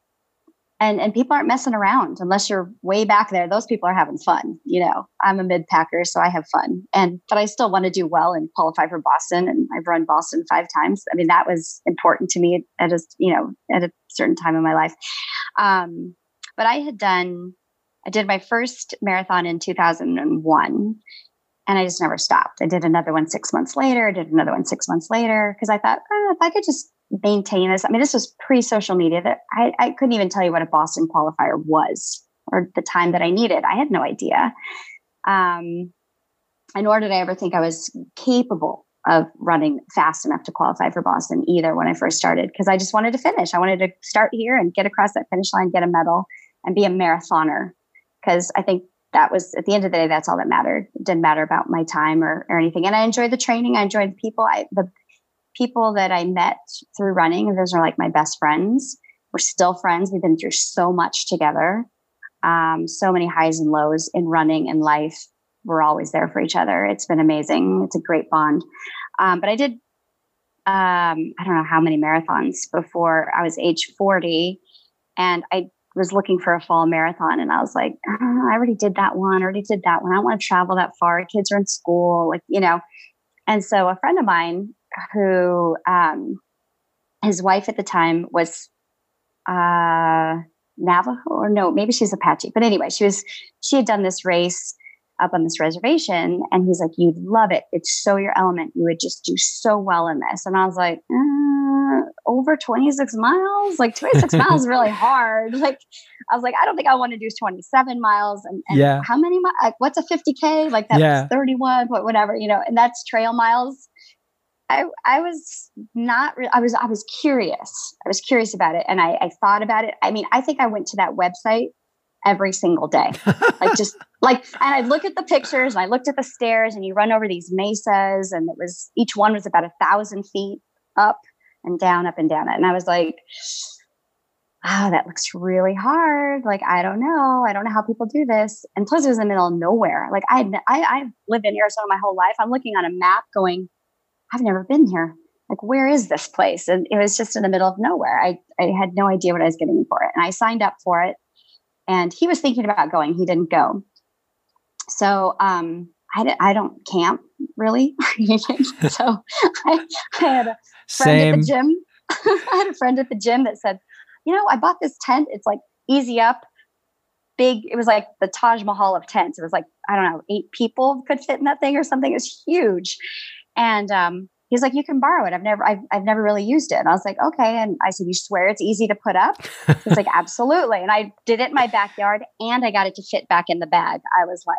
and and people aren't messing around unless you're way back there. Those people are having fun you know. I'm a mid packer so i have fun. And but i still want to do well and qualify for boston and i've run boston five times. I mean that was important to me at a you know at a certain time in my life. Um, but i had done i did my first marathon in 2001 And I just never stopped. I did another one six months later, I did another one six months later, because I thought, oh, if I could just maintain this. I mean, this was pre social media that I, I couldn't even tell you what a Boston qualifier was or the time that I needed. I had no idea. Um, and nor did I ever think I was capable of running fast enough to qualify for Boston either when I first started because I just wanted to finish. I wanted to start here and get across that finish line, get a medal, and be a marathoner because I think that was at the end of the day that's all that mattered. It didn't matter about my time or, or anything. And I enjoyed the training. I enjoyed the people. I the people that I met through running, those are like my best friends. We're still friends. We've been through so much together, um, so many highs and lows in running and life. We're always there for each other. It's been amazing. It's a great bond. Um, but I did, um, I don't know how many marathons before I was age 40. And I was looking for a fall marathon. And I was like, oh, I already did that one. I already did that one. I don't want to travel that far. Kids are in school, like, you know. And so a friend of mine who um, his wife at the time was uh, Navajo or no, maybe she's Apache. But anyway, she was she had done this race up on this reservation, and he's like, "You'd love it. It's so your element. You would just do so well in this." And I was like, uh, "Over twenty six miles? Like twenty six miles is really hard." Like I was like, "I don't think I want to do twenty seven miles." And, and yeah, how many? Like, what's a fifty k? Like that's yeah. thirty one, whatever you know, and that's trail miles. I, I was not re- I was I was curious. I was curious about it and I, I thought about it. I mean, I think I went to that website every single day. like just like and I look at the pictures and I looked at the stairs and you run over these mesas and it was each one was about a thousand feet up and down, up and down it. And I was like, wow, that looks really hard. Like, I don't know. I don't know how people do this. And plus it was in the middle of nowhere. Like I, I, I've lived in Arizona my whole life. I'm looking on a map going, I've never been here. Like, where is this place? And it was just in the middle of nowhere. I, I had no idea what I was getting for it. And I signed up for it. And he was thinking about going. He didn't go. So um, I, I don't camp really. so I, I, had a friend Same. at the gym. I had a friend at the gym that said, you know, I bought this tent. It's like easy up, big. It was like the Taj Mahal of tents. It was like, I don't know, eight people could fit in that thing or something. It was huge. And um, he's like, you can borrow it. I've never, I've, I've never really used it. And I was like, okay. And I said, you swear it's easy to put up? He's like, absolutely. And I did it in my backyard and I got it to fit back in the bag. I was like,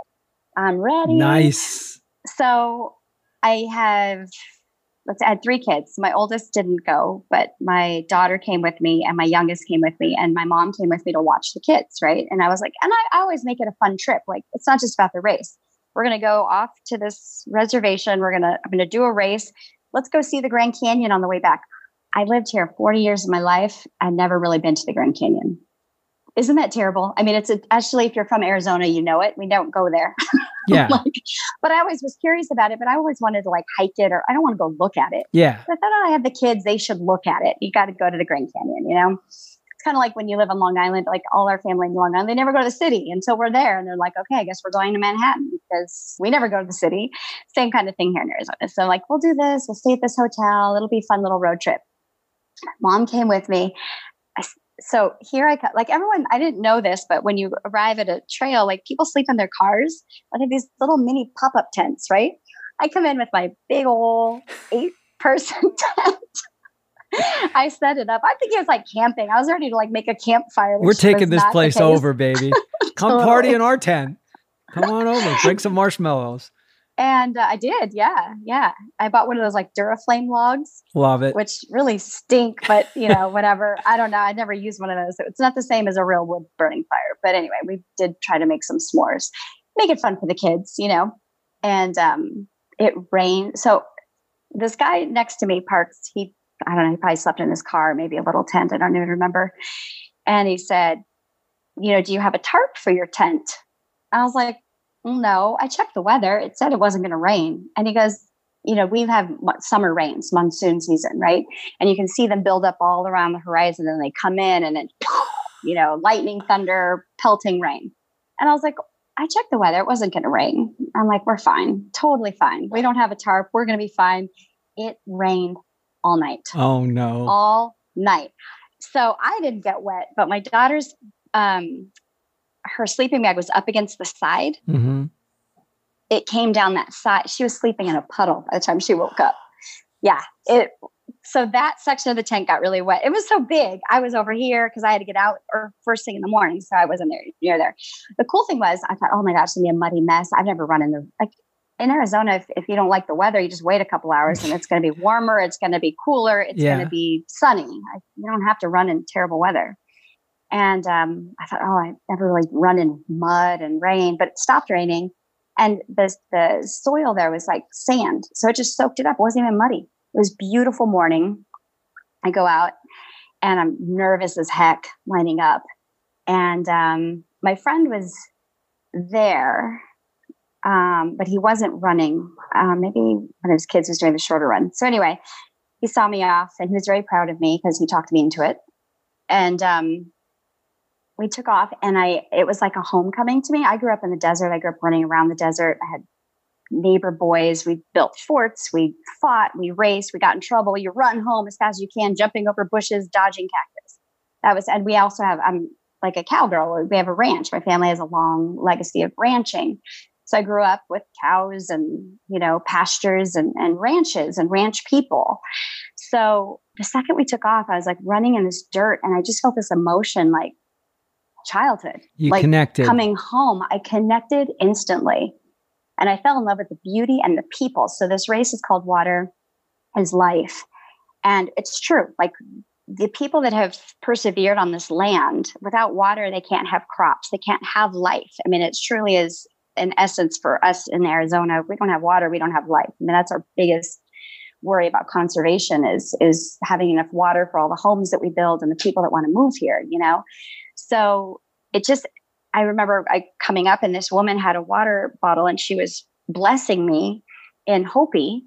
I'm ready. Nice. So I have, let's I had three kids. My oldest didn't go, but my daughter came with me and my youngest came with me and my mom came with me to watch the kids. Right. And I was like, and I, I always make it a fun trip. Like it's not just about the race we're going to go off to this reservation. We're going to, I'm going to do a race. Let's go see the Grand Canyon on the way back. I lived here 40 years of my life. I've never really been to the Grand Canyon. Isn't that terrible? I mean, it's a, actually, if you're from Arizona, you know it. We don't go there. Yeah. like, but I always was curious about it, but I always wanted to like hike it or I don't want to go look at it. Yeah. So I thought, oh, I have the kids. They should look at it. You got to go to the Grand Canyon, you know? Kind of like when you live on Long Island, like all our family in Long Island, they never go to the city until we're there. And they're like, okay, I guess we're going to Manhattan because we never go to the city. Same kind of thing here in Arizona. So like, we'll do this. We'll stay at this hotel. It'll be fun little road trip. Mom came with me. I, so here I like everyone. I didn't know this, but when you arrive at a trail, like people sleep in their cars. Have these little mini pop up tents, right? I come in with my big old eight person tent I set it up. I think it was like camping. I was ready to like make a campfire. We're taking this place over, baby. Come totally. party in our tent. Come on over. Bring some marshmallows. And uh, I did, yeah, yeah. I bought one of those like Duraflame logs. Love it. Which really stink, but you know, whatever. I don't know. I never used one of those. So it's not the same as a real wood burning fire. But anyway, we did try to make some s'mores, make it fun for the kids, you know. And um, it rained. So this guy next to me parks. He I don't know, he probably slept in his car, maybe a little tent. I don't even remember. And he said, You know, do you have a tarp for your tent? I was like, No, I checked the weather. It said it wasn't going to rain. And he goes, You know, we have summer rains, monsoon season, right? And you can see them build up all around the horizon and they come in and then, you know, lightning, thunder, pelting rain. And I was like, I checked the weather. It wasn't going to rain. I'm like, we're fine. Totally fine. We don't have a tarp. We're going to be fine. It rained all night. Oh no. All night. So I didn't get wet, but my daughter's um her sleeping bag was up against the side. Mm-hmm. it came down that side. She was sleeping in a puddle by the time she woke up. Yeah, it. So that section of the tent got really wet. It was so big. I was over here because I had to get out or first thing in the morning, so I wasn't there near there. The cool thing was, I thought, oh my gosh, it's gonna be a muddy mess. I've never run in the like in Arizona. If, if you don't like the weather, you just wait a couple hours and it's going to be warmer. It's going to be cooler. It's yeah. going to be sunny. I, you don't have to run in terrible weather. And um, I thought, oh, I never really run in mud and rain, but it stopped raining. And the, the soil there was like sand. So it just soaked it up. It wasn't even muddy. It was beautiful morning. I go out and I'm nervous as heck lining up. And um, my friend was there, um, but he wasn't running. Uh, maybe one of his kids was doing the shorter run. So anyway, he saw me off and he was very proud of me because he talked me into it. And um, we took off and I it was like a homecoming to me. I grew up in the desert. I grew up running around the desert. I had neighbor boys. We built forts. We fought. We raced. We got in trouble. You run home as fast as you can, jumping over bushes, dodging cactus. That was, and we also have. I'm like a cowgirl. We have a ranch. My family has a long legacy of ranching. So I grew up with cows and you know pastures and, and ranches and ranch people. So the second we took off, I was like running in this dirt, and I just felt this emotion like childhood. You like connected. Coming home, I connected instantly. And I fell in love with the beauty and the people. So this race is called Water is Life. And it's true. Like the people that have persevered on this land, without water, they can't have crops, they can't have life. I mean, it truly is in essence for us in Arizona. We don't have water, we don't have life. I mean, that's our biggest worry about conservation is is having enough water for all the homes that we build and the people that want to move here, you know. So it just, I remember I coming up and this woman had a water bottle and she was blessing me in Hopi,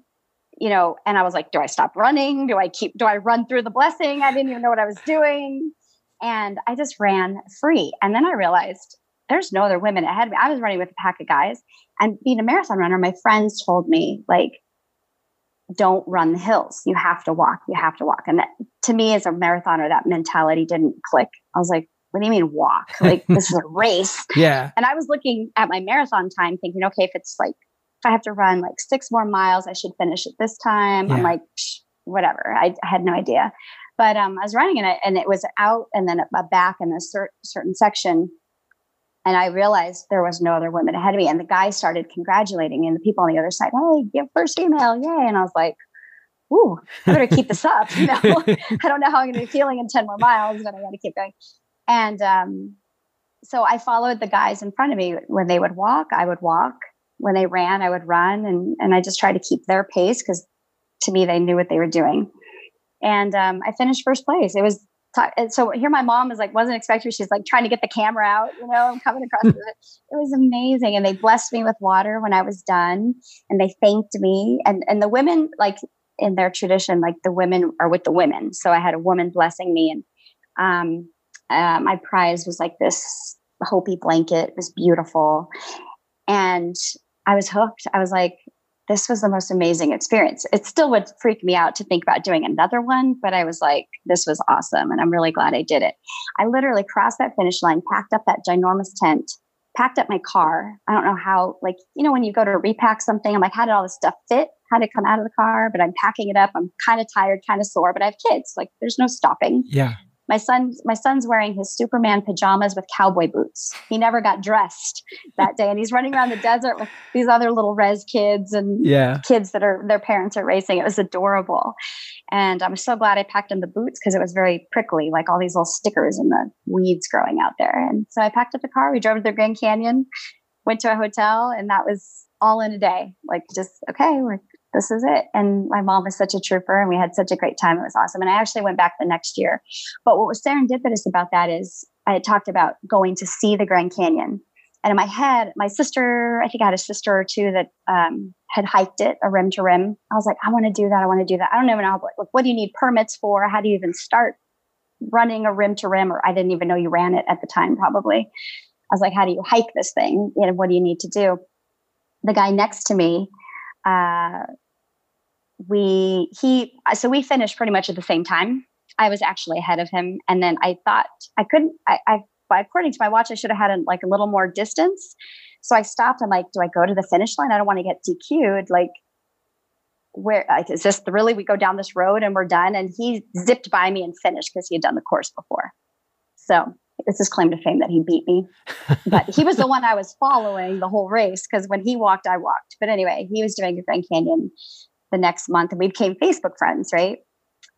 you know, and I was like, do I stop running? Do I keep, do I run through the blessing? I didn't even know what I was doing. And I just ran free. And then I realized there's no other women ahead of me. I was running with a pack of guys and being a marathon runner, my friends told me like, don't run the hills. You have to walk. You have to walk. And that, to me, as a marathoner, that mentality didn't click. I was like, what do you mean walk? Like this is a race. Yeah. And I was looking at my marathon time thinking, okay, if it's like, if I have to run like six more miles, I should finish at this time. Yeah. I'm like, whatever. I, I, had no idea. But um, I was running and, I, and it was out and then a back in a cer- certain section. And I realized there was no other women ahead of me. And the guy started congratulating me and the people on the other side, hey, give first female, yay. And I was like, ooh, I better keep this up. You know, I don't know how I'm going to be feeling in 10 more miles, but I got to keep going. And um, so I followed the guys in front of me. When they would walk, I would walk. When they ran, I would run. And, and I just tried to keep their pace because to me, they knew what they were doing. And um, I finished first place. It was t- so here my mom was like, wasn't expecting, she's like trying to get the camera out, you know, I'm coming across it. It was amazing. And they blessed me with water when I was done and they thanked me. And, and the women, like in their tradition, like the women are with the women. So I had a woman blessing me and, um, uh, my prize was like this Hopi blanket. It was beautiful. And I was hooked. I was like, this was the most amazing experience. It still would freak me out to think about doing another one, but I was like, this was awesome. And I'm really glad I did it. I literally crossed that finish line, packed up that ginormous tent, packed up my car. I don't know how, like, you know, when you go to repack something, I'm like, how did all this stuff fit? How did it come out of the car? But I'm packing it up. I'm kind of tired, kind of sore, but I have kids. Like, there's no stopping. Yeah my son my son's wearing his superman pajamas with cowboy boots. He never got dressed that day and he's running around the desert with these other little res kids and yeah. kids that are their parents are racing. It was adorable. And i'm so glad i packed in the boots because it was very prickly like all these little stickers and the weeds growing out there. And so i packed up the car we drove to the grand canyon went to a hotel and that was all in a day. Like just okay we're this is it. And my mom was such a trooper and we had such a great time. It was awesome. And I actually went back the next year. But what was serendipitous about that is I had talked about going to see the Grand Canyon. And in my head, my sister, I think I had a sister or two that um, had hiked it a rim to rim. I was like, I want to do that. I want to do that. I don't even know like, what do you need permits for? How do you even start running a rim to rim? Or I didn't even know you ran it at the time, probably. I was like, how do you hike this thing? You know, what do you need to do? The guy next to me, uh, we he so we finished pretty much at the same time. I was actually ahead of him, and then I thought I couldn't. I, I according to my watch, I should have had a, like a little more distance. So I stopped. I'm like, do I go to the finish line? I don't want to get DQ'd. Like, where is this really? We go down this road and we're done. And he zipped by me and finished because he had done the course before. So it's his claim to fame that he beat me. but he was the one I was following the whole race because when he walked, I walked. But anyway, he was doing Grand Canyon the next month and we became Facebook friends, right?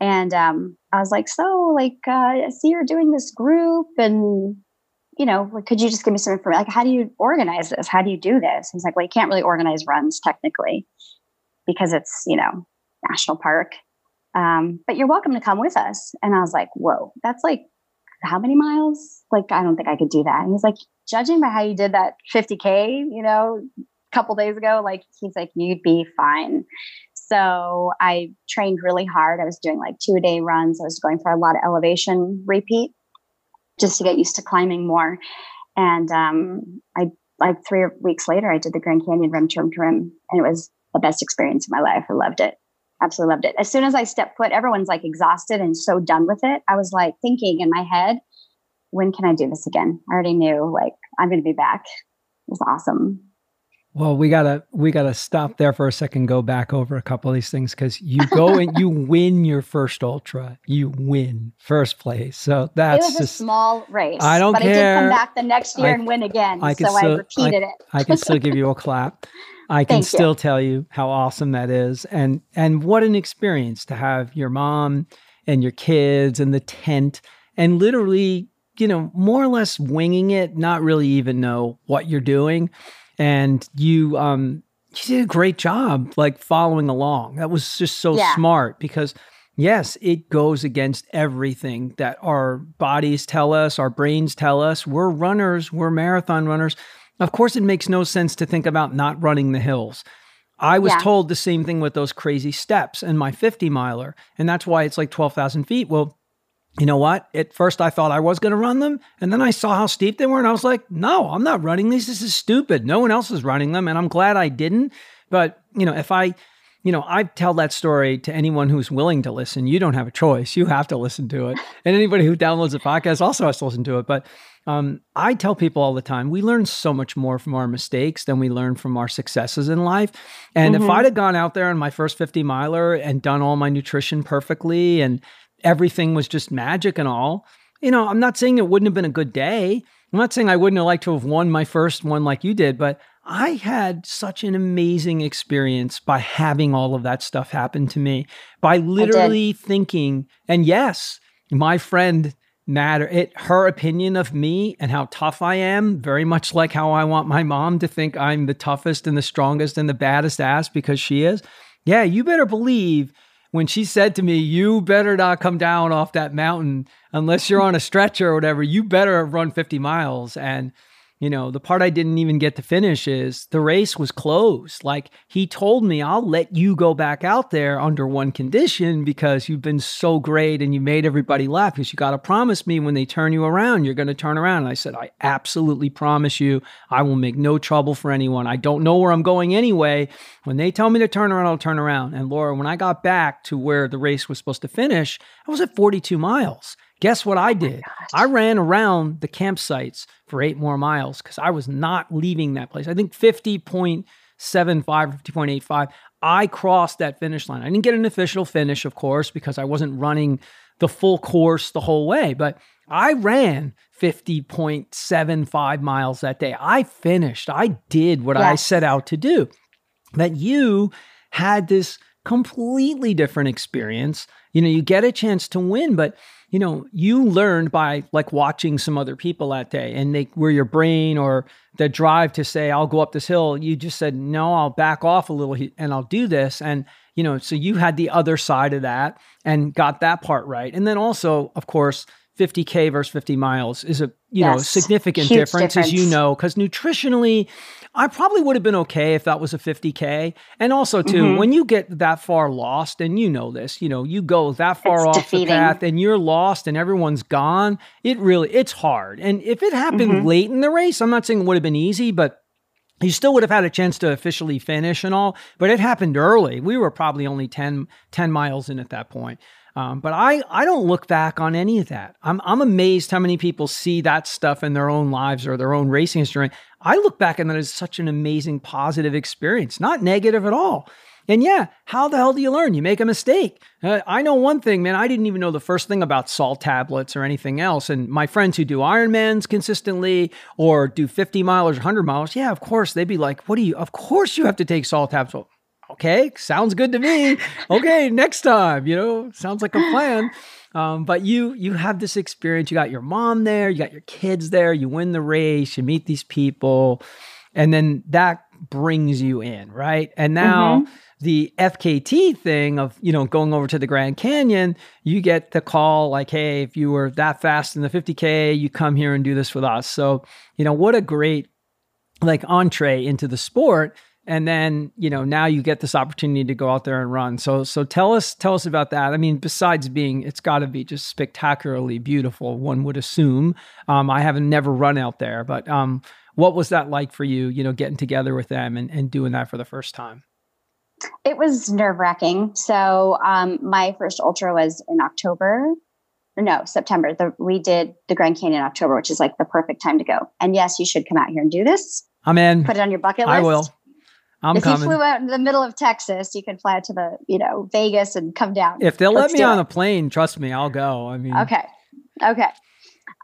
And um, I was like, so like, uh, I see you're doing this group and you know, could you just give me some information? Like, how do you organize this? How do you do this? He's like, well, you can't really organize runs technically because it's, you know, national park. Um, but you're welcome to come with us. And I was like, whoa, that's like how many miles? Like, I don't think I could do that. And he's like, judging by how you did that 50K, you know, a couple days ago, like, he's like, you'd be fine. So I trained really hard. I was doing like two a day runs. I was going for a lot of elevation repeat just to get used to climbing more. And um, I like three weeks later, I did the Grand Canyon rim to rim to rim, and it was the best experience of my life. I loved it. Absolutely loved it. As soon as I stepped foot, everyone's like exhausted and so done with it. I was like thinking in my head, when can I do this again? I already knew like I'm going to be back. It was awesome. Well, we gotta we gotta stop there for a second. Go back over a couple of these things because you go and you win your first ultra. You win first place. So that's it was just, a small race. I don't but care. I did come back the next year I, and win again. I so still, I repeated I, it. I can still give you a clap. I can Thank still you. tell you how awesome that is, and and what an experience to have your mom and your kids and the tent and literally you know more or less winging it, not really even know what you're doing and you um you did a great job like following along that was just so Yeah. smart because yes it goes against everything that our bodies tell us our brains tell us we're runners we're marathon runners of course it makes no sense to think about not running the hills I was Yeah. told the same thing with those crazy steps and my 50 miler. And that's why it's like 12,000 feet. Well, you know what? At first, I thought I was going to run them. And then I saw how steep they were. And I was like, no, I'm not running these. This is stupid. No one else is running them. And I'm glad I didn't. But, you know, if I, you know, I tell that story to anyone who's willing to listen. You don't have a choice. You have to listen to it. And anybody who downloads the podcast also has to listen to it. But um, I tell people all the time, we learn so much more from our mistakes than we learn from our successes in life. And if Mhm. I'd have gone out there on my first 50 miler and done all my nutrition perfectly and everything was just magic and all, you know, I'm not saying it wouldn't have been a good day. I'm not saying I wouldn't have liked to have won my first one like you did, but I had such an amazing experience by having all of that stuff happen to me, by literally thinking, and yes, my friend matter it her opinion of me and how tough I am, very much like how I want my mom to think I'm the toughest and the strongest and the baddest ass because she is. Yeah, you better believe when she said to me, You better not come down off that mountain unless you're on a stretcher or whatever, you better run 50 miles. And you know, the part I didn't even get to finish is the race was closed. Like he told me, I'll let you go back out there under one condition because you've been so great and you made everybody laugh. Because you got to promise me when they turn you around, you're going to turn around. And I said, I absolutely promise you, I will make no trouble for anyone. I don't know where I'm going anyway. When they tell me to turn around, I'll turn around. And Laura, when I got back to where the race was supposed to finish, I was at 42 miles. Guess what I oh did? I ran around the campsites for eight more miles because I was not leaving that place. I think 50.75 or 50.85. I crossed that finish line. I didn't get an official finish, of course, because I wasn't running the full course the whole way, but I ran 50.75 miles that day. I finished. I did what I set out to do. That you had this completely different experience. You know, you get a chance to win, but you know, you learned by like watching some other people that day and they were your brain or the drive to say, I'll go up this hill. You just said, no, I'll back off a little and I'll do this. And, you know, so you had the other side of that and got that part right. And then also, of course, 50K versus 50 miles is a, you know, significant Huge difference, as you know, because nutritionally, I probably would have been okay if that was a 50K. And also, too, Mhm. when you get that far lost, and you know this, you know, you go that far It's off defeating. the path and you're lost and everyone's gone, it really, it's hard. And if it happened Mhm. late in the race, I'm not saying it would have been easy, but you still would have had a chance to officially finish and all, but it happened early. We were probably only 10, 10 miles in at that point. Um, but I, I don't look back on any of that. I'm, I'm amazed how many people see that stuff in their own lives or their own racing history. I look back and that is such an amazing positive experience, not negative at all. And yeah, how the hell do you learn? You make a mistake. Uh, I know one thing, man. I didn't even know the first thing about salt tablets or anything else. And my friends who do Ironmans consistently or do 50 miles or 100 miles, yeah, of course, they'd be like, what do you, of course you have to take salt tablets. Okay, sounds good to me. okay, next time, you know, sounds like a plan. Um, but you you have this experience. You got your mom there, you got your kids there. You win the race, you meet these people, and then that brings you in, right? And now. Mm-hmm the FKT thing of, you know, going over to the Grand Canyon, you get the call like, hey, if you were that fast in the 50K, you come here and do this with us. So, you know, what a great like entree into the sport. And then, you know, now you get this opportunity to go out there and run. So so tell us tell us about that. I mean, besides being it's gotta be just spectacularly beautiful, one would assume. Um, I haven't never run out there, but um, what was that like for you, you know, getting together with them and, and doing that for the first time? It was nerve wracking. So um, my first ultra was in October. No, September. The, we did the Grand Canyon in October, which is like the perfect time to go. And yes, you should come out here and do this. I'm in. Put it on your bucket list. I will. I'm if coming. you flew out in the middle of Texas, you could fly out to the, you know, Vegas and come down. If they'll Let's let me on it. a plane, trust me, I'll go. I mean, okay, okay.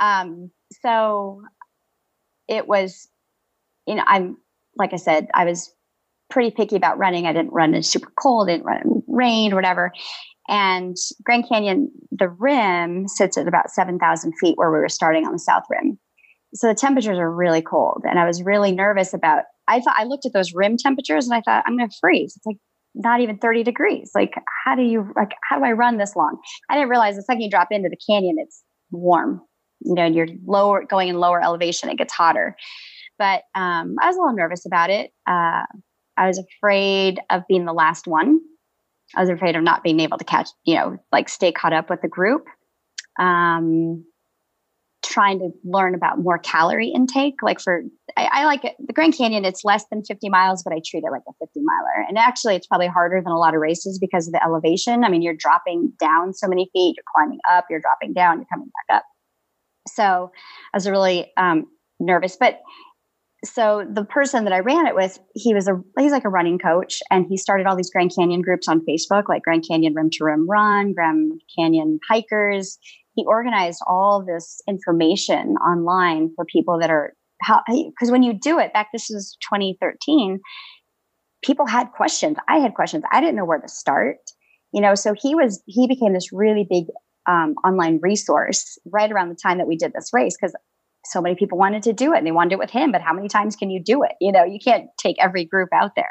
Um, so it was, you know, I'm like I said, I was pretty picky about running. I didn't run in super cold, I didn't run in rain or whatever. And Grand Canyon, the rim sits at about 7,000 feet where we were starting on the south rim. So the temperatures are really cold. And I was really nervous about, I thought, I looked at those rim temperatures and I thought, I'm going to freeze. It's like not even 30 degrees. Like, how do you, like, how do I run this long? I didn't realize the second you drop into the canyon, it's warm. You know, you're lower, going in lower elevation, it gets hotter. But um, I was a little nervous about it. Uh, I was afraid of being the last one. I was afraid of not being able to catch, you know, like stay caught up with the group. Um, trying to learn about more calorie intake. Like for, I, I, like it. The Grand Canyon, it's less than 50 miles, but I treat it like a 50 miler. And actually, it's probably harder than a lot of races because of the elevation. I mean, you're dropping down so many feet, you're climbing up, you're dropping down, you're coming back up. So I was really um, nervous, but so the person that I ran it with, he was a he's like a running coach, and he started all these Grand Canyon groups on Facebook, like Grand Canyon Rim to Rim Run, Grand Canyon Hikers. He organized all this information online for people that are how because when you do it back, this was 2013. People had questions. I had questions. I didn't know where to start. You know, so he was he became this really big um, online resource right around the time that we did this race because so many people wanted to do it and they wanted it with him, but how many times can you do it? You know, you can't take every group out there.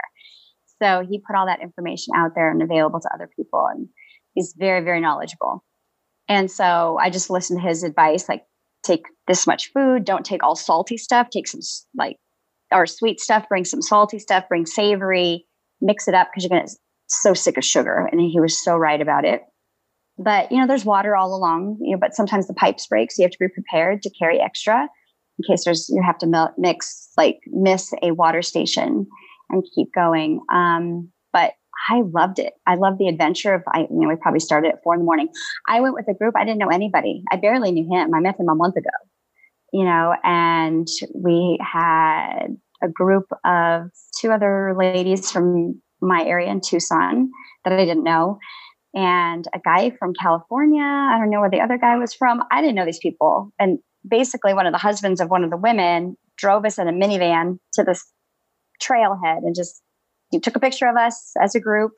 So he put all that information out there and available to other people. And he's very, very knowledgeable. And so I just listened to his advice like, take this much food, don't take all salty stuff, take some like, or sweet stuff, bring some salty stuff, bring savory, mix it up because you're going to so sick of sugar. And he was so right about it. But you know, there's water all along. You know, but sometimes the pipes break, so you have to be prepared to carry extra in case there's you have to mix like miss a water station and keep going. Um, I loved it. I loved the adventure of I you know we probably started at four in the morning. I went with a group. I didn't know anybody. I barely knew him. I met him a month ago. You know, and we had a group of two other ladies from my area in Tucson that I didn't know and a guy from California. I don't know where the other guy was from. I didn't know these people. And basically, one of the husbands of one of the women drove us in a minivan to this trailhead and just he took a picture of us as a group.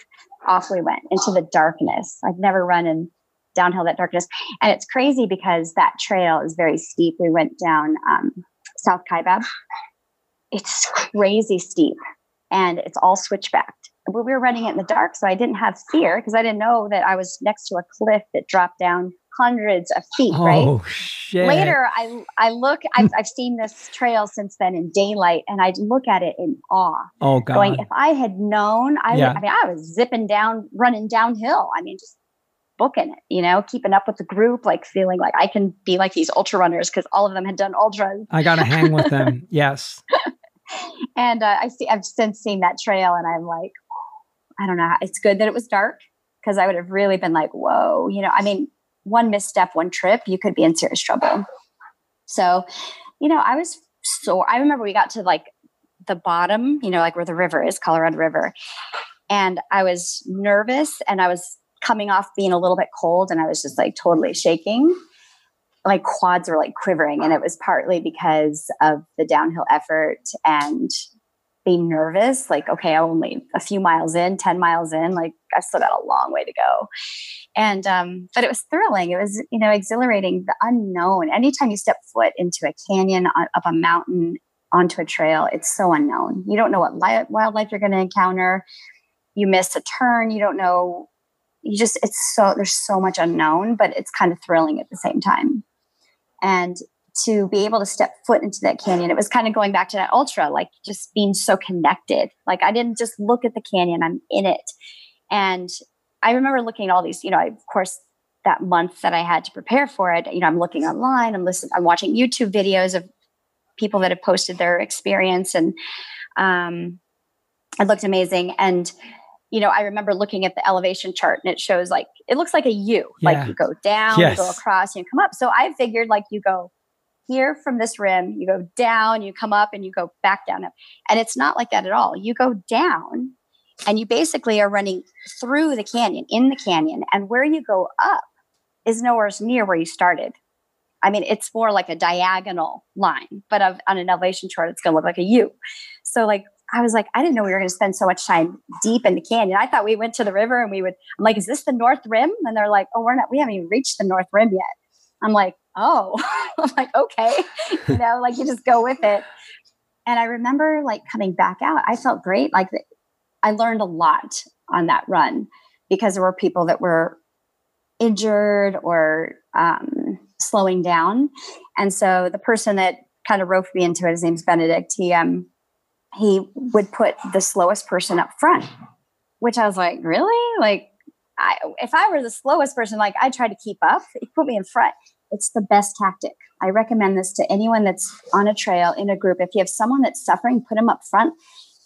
Off we went into the darkness. I've never run in downhill that darkness. And it's crazy because that trail is very steep. We went down um, South Kaibab. It's crazy steep and it's all switchbacked we were running it in the dark, so I didn't have fear because I didn't know that I was next to a cliff that dropped down hundreds of feet. Right? Oh, right. Shit. Later, I I look. I've, I've seen this trail since then in daylight, and I look at it in awe. Oh God! Going, if I had known, I yeah. I mean, I was zipping down, running downhill. I mean, just booking it. You know, keeping up with the group, like feeling like I can be like these ultra runners because all of them had done ultras. I got to hang with them. Yes. and uh, I see. I've since seen that trail, and I'm like, I don't know. It's good that it was dark because I would have really been like, whoa, you know, I mean, one misstep, one trip, you could be in serious trouble. So, you know, I was so, I remember we got to like the bottom, you know, like where the river is, Colorado River. And I was nervous and I was coming off being a little bit cold and I was just like totally shaking. My quads were like quivering. And it was partly because of the downhill effort and being nervous. Like, okay, I'm only a few miles in, 10 miles in, like I've still got a long way to go. And, um, but it was thrilling. It was, you know, exhilarating, the unknown. Anytime you step foot into a canyon, up a mountain, onto a trail, it's so unknown. You don't know what li- wildlife you're going to encounter. You miss a turn, you don't know. You just, it's so, there's so much unknown, but it's kind of thrilling at the same time. And to be able to step foot into that canyon, it was kind of going back to that ultra, like just being so connected. Like I didn't just look at the canyon, I'm in it. And I remember looking at all these, you know, I, of course, that month that I had to prepare for it, you know, I'm looking online, I'm listening, I'm watching YouTube videos of people that have posted their experience and um, it looked amazing and you know i remember looking at the elevation chart and it shows like it looks like a u yeah. like you go down yes. you go across you come up so i figured like you go here from this rim you go down you come up and you go back down and it's not like that at all you go down and you basically are running through the canyon in the canyon and where you go up is nowhere near where you started I mean, it's more like a diagonal line, but of, on an elevation chart, it's going to look like a U. So, like, I was like, I didn't know we were going to spend so much time deep in the canyon. I thought we went to the river and we would, I'm like, is this the North Rim? And they're like, oh, we're not, we haven't even reached the North Rim yet. I'm like, oh, I'm like, okay. you know, like you just go with it. And I remember like coming back out, I felt great. Like I learned a lot on that run because there were people that were injured or um, slowing down. And so the person that kind of roped me into it, his name's Benedict, he um he would put the slowest person up front, which I was like, really? Like I, if I were the slowest person, like I try to keep up, he put me in front. It's the best tactic. I recommend this to anyone that's on a trail in a group. If you have someone that's suffering, put them up front.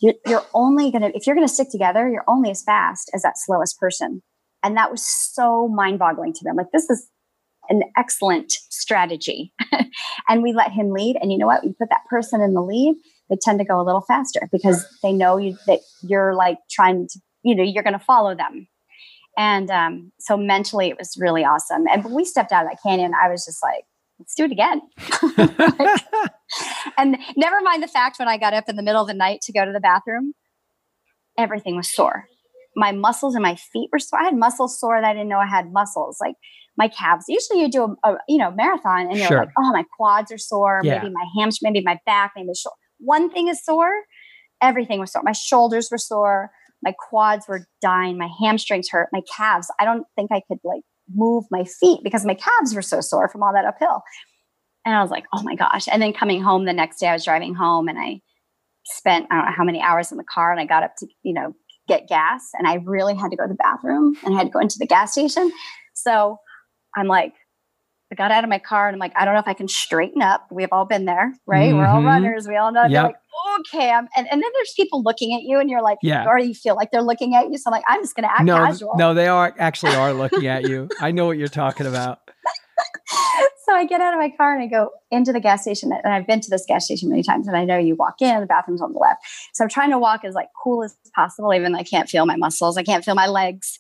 You're, you're only going to, if you're going to stick together, you're only as fast as that slowest person. And that was so mind boggling to them. Like, this is an excellent strategy. and we let him lead. And you know what? You put that person in the lead, they tend to go a little faster because they know you, that you're like trying to, you know, you're going to follow them. And um, so mentally, it was really awesome. And when we stepped out of that canyon, I was just like, let's do it again. and never mind the fact when I got up in the middle of the night to go to the bathroom, everything was sore. My muscles and my feet were sore. I had muscles sore that I didn't know I had muscles. Like my calves. Usually you do a, a you know marathon and you're sure. like, oh, my quads are sore. Yeah. Maybe my hamstring, maybe my back, maybe the shoulder. One thing is sore. Everything was sore. My shoulders were sore. My quads were dying. My hamstrings hurt. My calves. I don't think I could like move my feet because my calves were so sore from all that uphill. And I was like, oh my gosh. And then coming home the next day, I was driving home and I spent I don't know how many hours in the car and I got up to, you know, get gas and I really had to go to the bathroom and I had to go into the gas station. So I'm like, I got out of my car and I'm like, I don't know if I can straighten up. We've all been there, right? Mm-hmm. We're all mm-hmm. runners. We all know. Yep. like, okay. I'm, and, and then there's people looking at you and you're like, yeah. or you feel like they're looking at you. So I'm like, I'm just going to act no, casual. No, they are actually are looking at you. I know what you're talking about. so I get out of my car and I go into the gas station. And I've been to this gas station many times. And I know you walk in, the bathroom's on the left. So I'm trying to walk as like cool as possible, even though I can't feel my muscles. I can't feel my legs.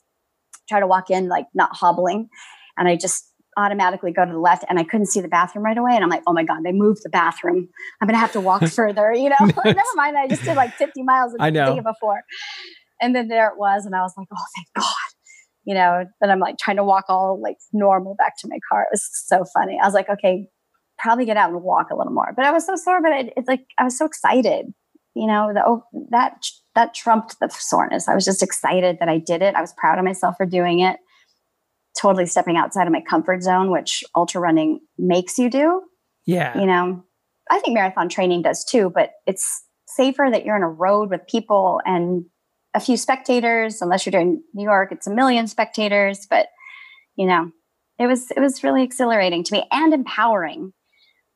Try to walk in like not hobbling. And I just automatically go to the left and I couldn't see the bathroom right away. And I'm like, oh my God, they moved the bathroom. I'm going to have to walk further, you know? Never mind. I just did like 50 miles a day before. And then there it was. And I was like, oh, thank God. You know, then I'm like trying to walk all like normal back to my car. It was so funny. I was like, okay, probably get out and walk a little more. But I was so sore, but it, it's like, I was so excited. You know, the, oh, that that trumped the soreness. I was just excited that I did it. I was proud of myself for doing it totally stepping outside of my comfort zone, which ultra running makes you do. Yeah. You know, I think marathon training does too, but it's safer that you're in a road with people and a few spectators, unless you're doing New York, it's a million spectators. But, you know, it was it was really exhilarating to me and empowering.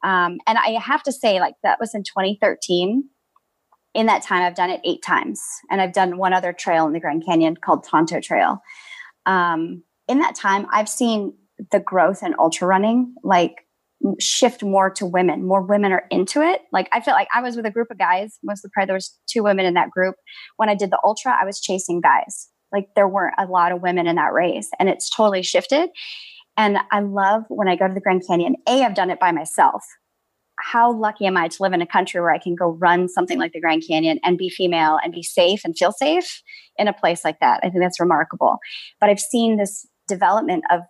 Um, and I have to say, like that was in 2013. In that time, I've done it eight times, and I've done one other trail in the Grand Canyon called Tonto Trail. um, in that time, I've seen the growth in ultra running like shift more to women. More women are into it. Like I feel like I was with a group of guys. Most of the part there was two women in that group. When I did the ultra, I was chasing guys. Like there weren't a lot of women in that race, and it's totally shifted. And I love when I go to the Grand Canyon. A, I've done it by myself. How lucky am I to live in a country where I can go run something like the Grand Canyon and be female and be safe and feel safe in a place like that? I think that's remarkable. But I've seen this development of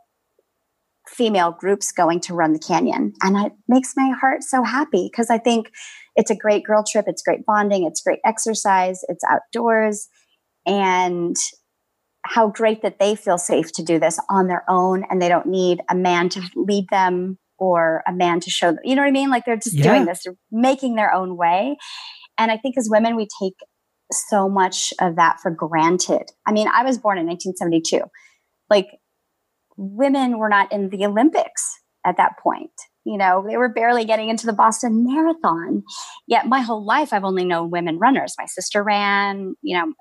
female groups going to run the canyon. And it makes my heart so happy because I think it's a great girl trip. It's great bonding. It's great exercise. It's outdoors. And how great that they feel safe to do this on their own and they don't need a man to lead them or a man to show them. You know what I mean? Like they're just yeah. doing this, they're making their own way. And I think as women, we take so much of that for granted. I mean, I was born in 1972. Like women were not in the Olympics at that point. You know, they were barely getting into the Boston Marathon. Yet my whole life, I've only known women runners. My sister ran, you know,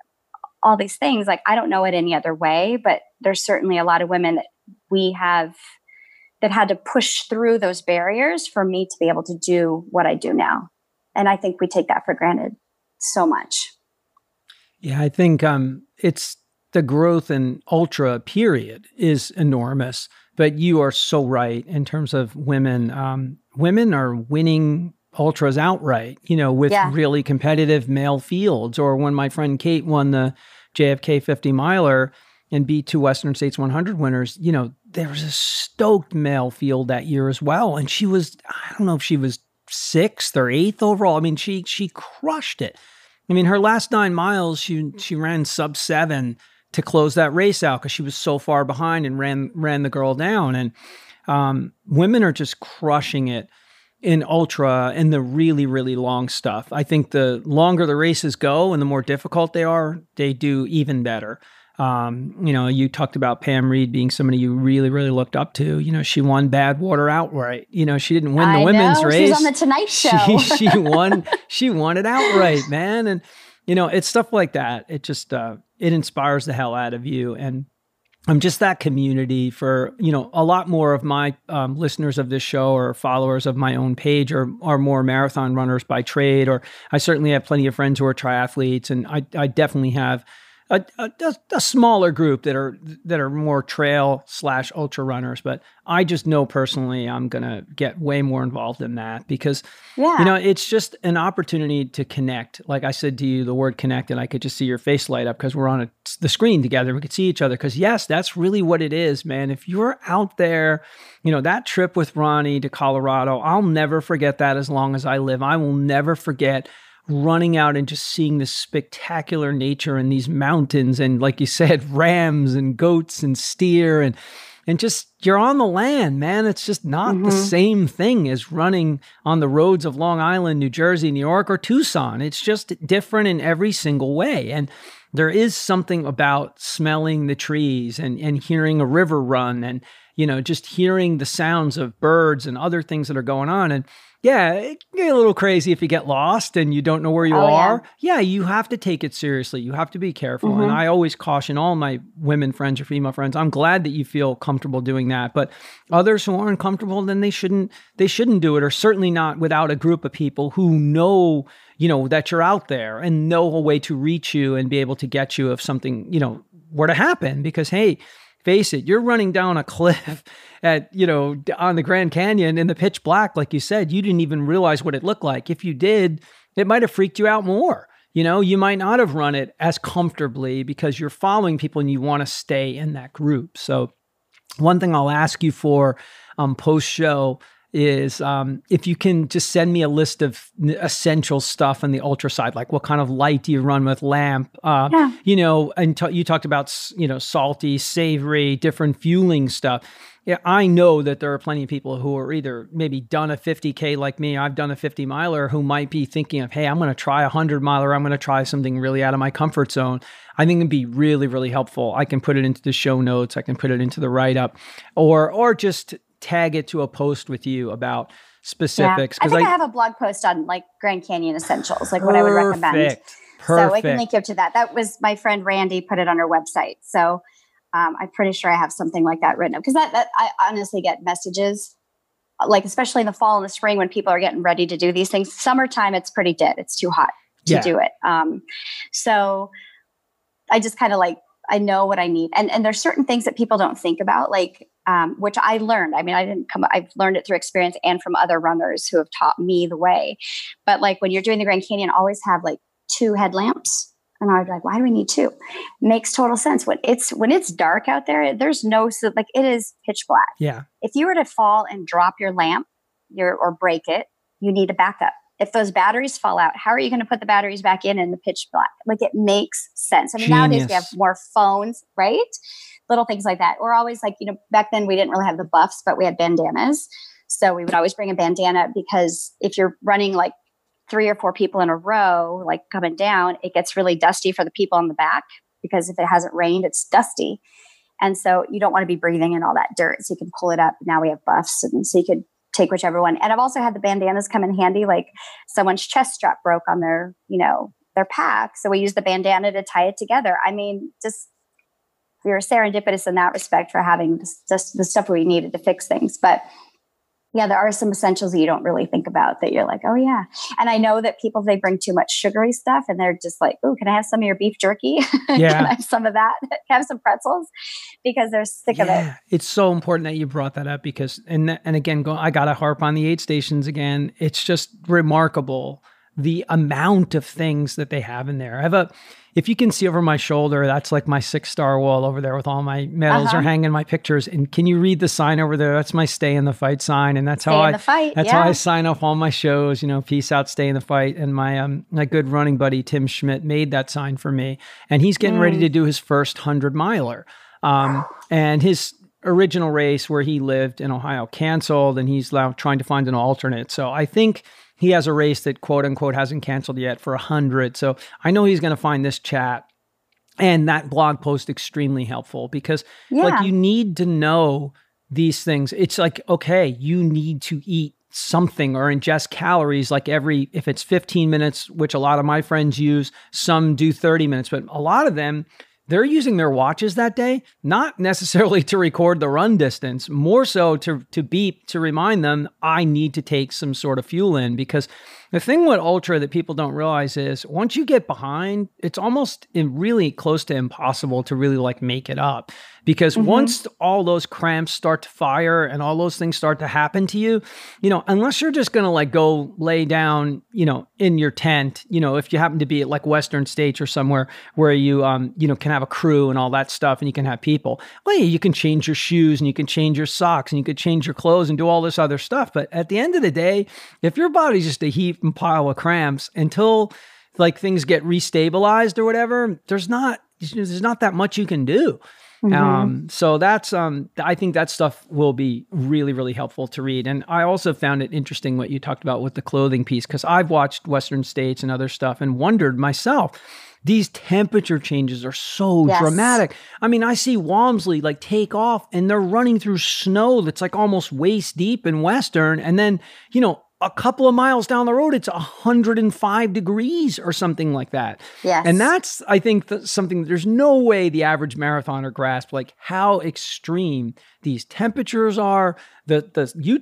all these things. Like, I don't know it any other way, but there's certainly a lot of women that we have that had to push through those barriers for me to be able to do what I do now. And I think we take that for granted so much. Yeah, I think um, it's the growth in ultra period is enormous. But you are so right in terms of women. Um, women are winning ultras outright, you know, with yeah. really competitive male fields. Or when my friend Kate won the JFK 50 miler and beat two Western States 100 winners, you know, there was a stoked male field that year as well. And she was, I don't know if she was sixth or eighth overall. I mean, she she crushed it. I mean, her last nine miles, she she ran sub seven to close that race out because she was so far behind and ran ran the girl down. And um, women are just crushing it in ultra and the really really long stuff. I think the longer the races go and the more difficult they are, they do even better. Um, you know, you talked about Pam Reed being somebody you really, really looked up to. You know, she won Badwater outright. You know, she didn't win the I women's know. race. She was on the Tonight Show. she, she won. She won it outright, man. And you know, it's stuff like that. It just uh, it inspires the hell out of you. And I'm just that community for you know a lot more of my um, listeners of this show or followers of my own page are are more marathon runners by trade, or I certainly have plenty of friends who are triathletes, and I I definitely have a, a, a, smaller group that are that are more trail slash ultra runners. But I just know personally I'm gonna get way more involved in that because yeah. you know it's just an opportunity to connect. Like I said to you, the word connect, and I could just see your face light up because we're on a, the screen together. We could see each other because yes, that's really what it is, man. If you're out there, you know that trip with Ronnie to Colorado, I'll never forget that as long as I live. I will never forget running out and just seeing this spectacular nature and these mountains and like you said rams and goats and steer and and just you're on the land man. It's just not mm-hmm. the same thing as running on the roads of Long Island New Jersey New York or Tucson. It's just different in every single way. And there is something about smelling the trees and and hearing a river run and you know just hearing the sounds of birds and other things that are going on. And yeah, it get a little crazy if you get lost and you don't know where you oh, are. Yeah. yeah. you have to take it seriously. You have to be careful. Mm-hmm. And I always caution all my women friends or female friends. I'm glad that you feel comfortable doing that, but others who aren't comfortable, then they shouldn't they shouldn't do it, or certainly not without a group of people who know you know that you're out there and know a way to reach you and be able to get you if something you know were to happen. Because hey face it, you're running down a cliff at, you know, on the Grand Canyon in the pitch black, like you said, you didn't even realize what it looked like. If you did, it might have freaked you out more. You know, you might not have run it as comfortably because you're following people and you want to stay in that group. So, one thing I'll ask you for um, post show is um, if you can just send me a list of essential stuff on the ultra side, like what kind of light do you run with lamp? Uh, yeah. You know, and t- you talked about you know salty, savory, different fueling stuff. Yeah, I know that there are plenty of people who are either maybe done a 50k like me, I've done a 50 miler, who might be thinking of, hey, I'm going to try a 100 miler, I'm going to try something really out of my comfort zone. I think it'd be really, really helpful. I can put it into the show notes, I can put it into the write up, or or just tag it to a post with you about specifics. Yeah. I think I, I, have a blog post on like Grand Canyon essentials, like what I would recommend. Perfect. So I can link you to that. That was my friend Randy put it on her website. So Um, I'm pretty sure I have something like that written up because that, that I honestly get messages like especially in the fall and the spring when people are getting ready to do these things. Summertime, it's pretty dead. It's too hot to yeah. do it. Um, so I just kind of like I know what I need, and and there's certain things that people don't think about, like um, which I learned. I mean, I didn't come. I've learned it through experience and from other runners who have taught me the way. But like when you're doing the Grand Canyon, always have like two headlamps and I was like, why do we need two? Makes total sense. When it's when it's dark out there, there's no like it is pitch black. Yeah. If you were to fall and drop your lamp, your or break it, you need a backup. If those batteries fall out, how are you going to put the batteries back in in the pitch black? Like it makes sense. I mean, Genius. nowadays we have more phones, right? Little things like that. We're always like, you know, back then we didn't really have the buffs, but we had bandanas. So we would always bring a bandana because if you're running like three or four people in a row, like coming down, it gets really dusty for the people in the back because if it hasn't rained, it's dusty. And so you don't want to be breathing in all that dirt. So you can pull it up. Now we have buffs. And so you could take whichever one. And I've also had the bandanas come in handy, like someone's chest strap broke on their, you know, their pack. So we use the bandana to tie it together. I mean, just we were serendipitous in that respect for having just the stuff we needed to fix things. But yeah, there are some essentials that you don't really think about that you're like, oh yeah. And I know that people they bring too much sugary stuff and they're just like, oh, can I have some of your beef jerky? Yeah. can I have some of that? can I have some pretzels? Because they're sick yeah. of it. It's so important that you brought that up because and and again, go, I gotta harp on the aid stations again. It's just remarkable the amount of things that they have in there. I have a if you can see over my shoulder, that's like my six star wall over there with all my medals uh-huh. or hanging my pictures. And can you read the sign over there? That's my stay in the fight sign. And that's stay how I fight, that's yeah. how I sign off all my shows, you know, peace out, stay in the fight. And my um my good running buddy Tim Schmidt made that sign for me. And he's getting mm. ready to do his first hundred miler. Um and his original race where he lived in Ohio canceled and he's now trying to find an alternate. So I think he has a race that quote unquote hasn't canceled yet for a hundred. So I know he's going to find this chat and that blog post extremely helpful because yeah. like you need to know these things. It's like, okay, you need to eat something or ingest calories like every if it's 15 minutes which a lot of my friends use some do 30 minutes but a lot of them they're using their watches that day not necessarily to record the run distance more so to to beep to remind them i need to take some sort of fuel in. Because the thing with ultra that people don't realize is once you get behind it's almost really close to impossible to really like make it up because mm-hmm. once all those cramps start to fire and all those things start to happen to you you know unless you're just going to like go lay down you know in your tent you know if you happen to be at like western states or somewhere where you um you know can have a crew and all that stuff and you can have people well yeah, you can change your shoes and you can change your socks and you can change your clothes and do all this other stuff but at the end of the day if your body's just a heap and pile of cramps until like things get restabilized or whatever there's not there's not that much you can do Mm-hmm. Um, so that's um, I think that stuff will be really really helpful to read. And I also found it interesting what you talked about with the clothing piece because I've watched Western States and other stuff and wondered myself. These temperature changes are so yes. dramatic. I mean, I see Walmsley like take off and they're running through snow that's like almost waist deep in Western. And then, you know, a couple of miles down the road, it's 105 degrees or something like that. Yes. And that's, I think, something there's no way the average marathoner grasp like how extreme these temperatures are. The the you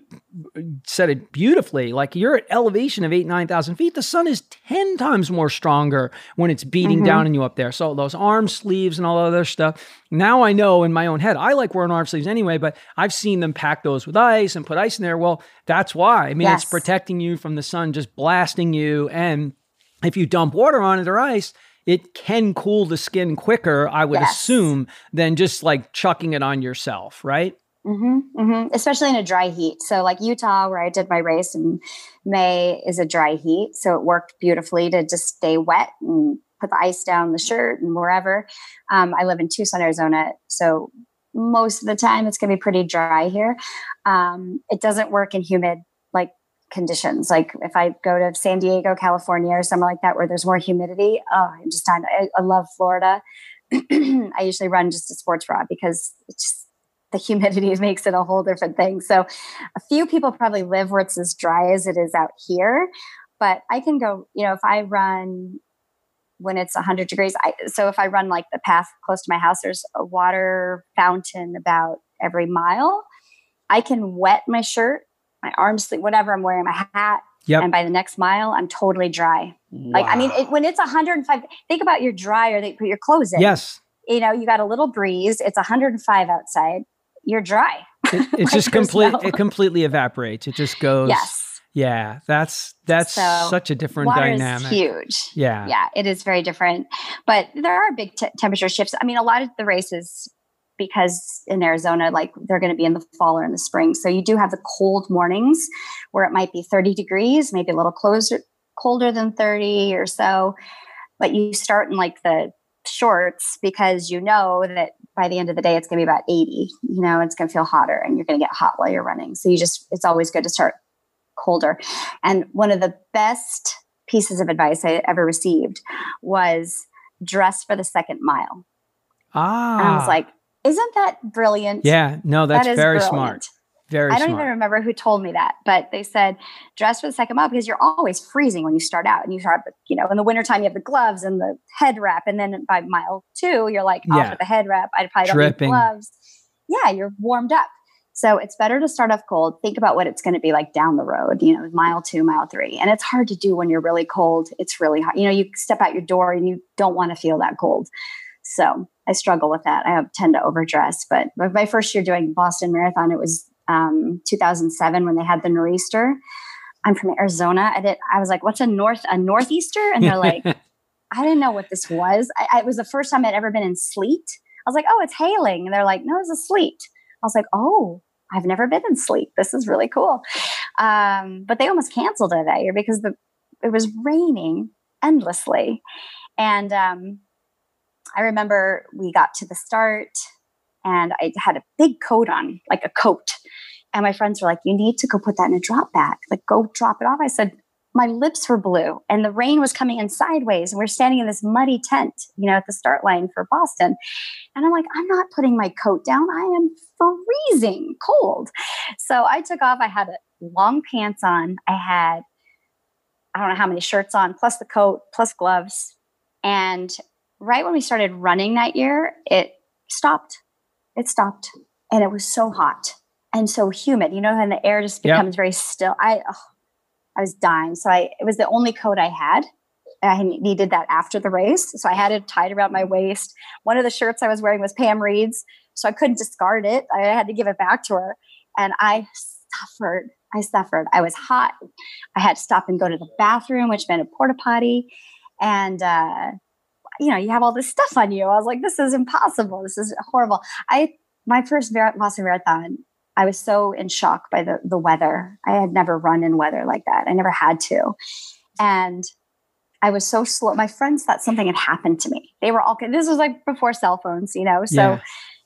said it beautifully. Like you're at elevation of eight nine thousand feet. The sun is ten times more stronger when it's beating mm-hmm. down on you up there. So those arm sleeves and all other stuff. Now I know in my own head. I like wearing arm sleeves anyway, but I've seen them pack those with ice and put ice in there. Well, that's why. I mean, yes. it's protecting you from the sun just blasting you, and if you dump water on it or ice it can cool the skin quicker, I would yes. assume, than just like chucking it on yourself, right? Mm-hmm, mm-hmm. Especially in a dry heat. So, like Utah, where I did my race in May, is a dry heat. So, it worked beautifully to just stay wet and put the ice down the shirt and wherever. Um, I live in Tucson, Arizona. So, most of the time it's going to be pretty dry here. Um, it doesn't work in humid like conditions. Like if I go to San Diego, California, or somewhere like that where there's more humidity, oh, I'm just I, I love Florida. I usually run just a sports bra because it's just, the humidity makes it a whole different thing. So a few people probably live where it's as dry as it is out here, but I can go, you know, if I run when it's 100 degrees. I, so if I run like the path close to my house, there's a water fountain about every mile. I can wet my shirt, my arms, whatever I'm wearing, my hat. Yep. And by the next mile, I'm totally dry. Wow. Like, I mean, it, when it's 105, think about your dryer they put your clothes in. Yes. You know, you got a little breeze. It's 105 outside. You're dry. It, it just complete. It completely evaporates. It just goes. Yes yeah, that's that's so such a different water dynamic. Is huge. Yeah, yeah, it is very different. But there are big t- temperature shifts. I mean, a lot of the races because in Arizona, like they're going to be in the fall or in the spring, so you do have the cold mornings where it might be 30 degrees, maybe a little closer, colder than 30 or so. But you start in like the shorts because you know that by the end of the day it's going to be about 80 you know it's going to feel hotter and you're going to get hot while you're running so you just it's always good to start colder. And one of the best pieces of advice I ever received was dress for the second mile. Ah. And I was like, isn't that brilliant? Yeah, no, that's that very brilliant. smart. Very I don't smart. even remember who told me that, but they said dress for the second mile because you're always freezing when you start out. And you start, you know, in the wintertime, you have the gloves and the head wrap. And then by mile two, you're like off with the head wrap. I probably don't need gloves. Yeah, you're warmed up. So it's better to start off cold. Think about what it's going to be like down the road, you know, mile two, mile three. And it's hard to do when you're really cold. It's really hard. You know, you step out your door and you don't want to feel that cold. So I struggle with that. I tend to overdress. But my first year doing Boston Marathon, it was um, 2007 when they had the nor'easter. I'm from Arizona. I did. I was like, "What's a north a northeaster?" And they're like, "I didn't know what this was." I, I, it was the first time I'd ever been in sleet. I was like, "Oh, it's hailing," and they're like, "No, it's a sleet." I was like, "Oh, I've never been in sleep. This is really cool. Um, but they almost canceled it that year because the it was raining endlessly. And um, I remember we got to the start and I had a big coat on, like a coat. And my friends were like, You need to go put that in a drop bag. Like, go drop it off. I said, my lips were blue and the rain was coming in sideways and we're standing in this muddy tent you know at the start line for boston. And i'm like i'm not putting my coat down. I am freezing cold. So i took off. I had long pants on. I had i don't know how many shirts on plus the coat plus gloves. And right when we started running that year it stopped. It stopped. And it was so hot and so humid. You know and the air just becomes yep. very still. I oh, I was dying. So I it was the only coat I had. I needed that after the race. So I had it tied around my waist. One of the shirts I was wearing was Pam Reed's. So I couldn't discard it. I had to give it back to her. And I suffered. I suffered. I was hot. I had to stop and go to the bathroom, which meant a porta potty. And uh, you know, you have all this stuff on you. I was like, this is impossible. This is horrible. I my first Boston Marathon, I was so in shock by the the weather. I had never run in weather like that. I never had to. And I was so slow. My friends thought something had happened to me. They were all this was like before cell phones, you know. So, yeah.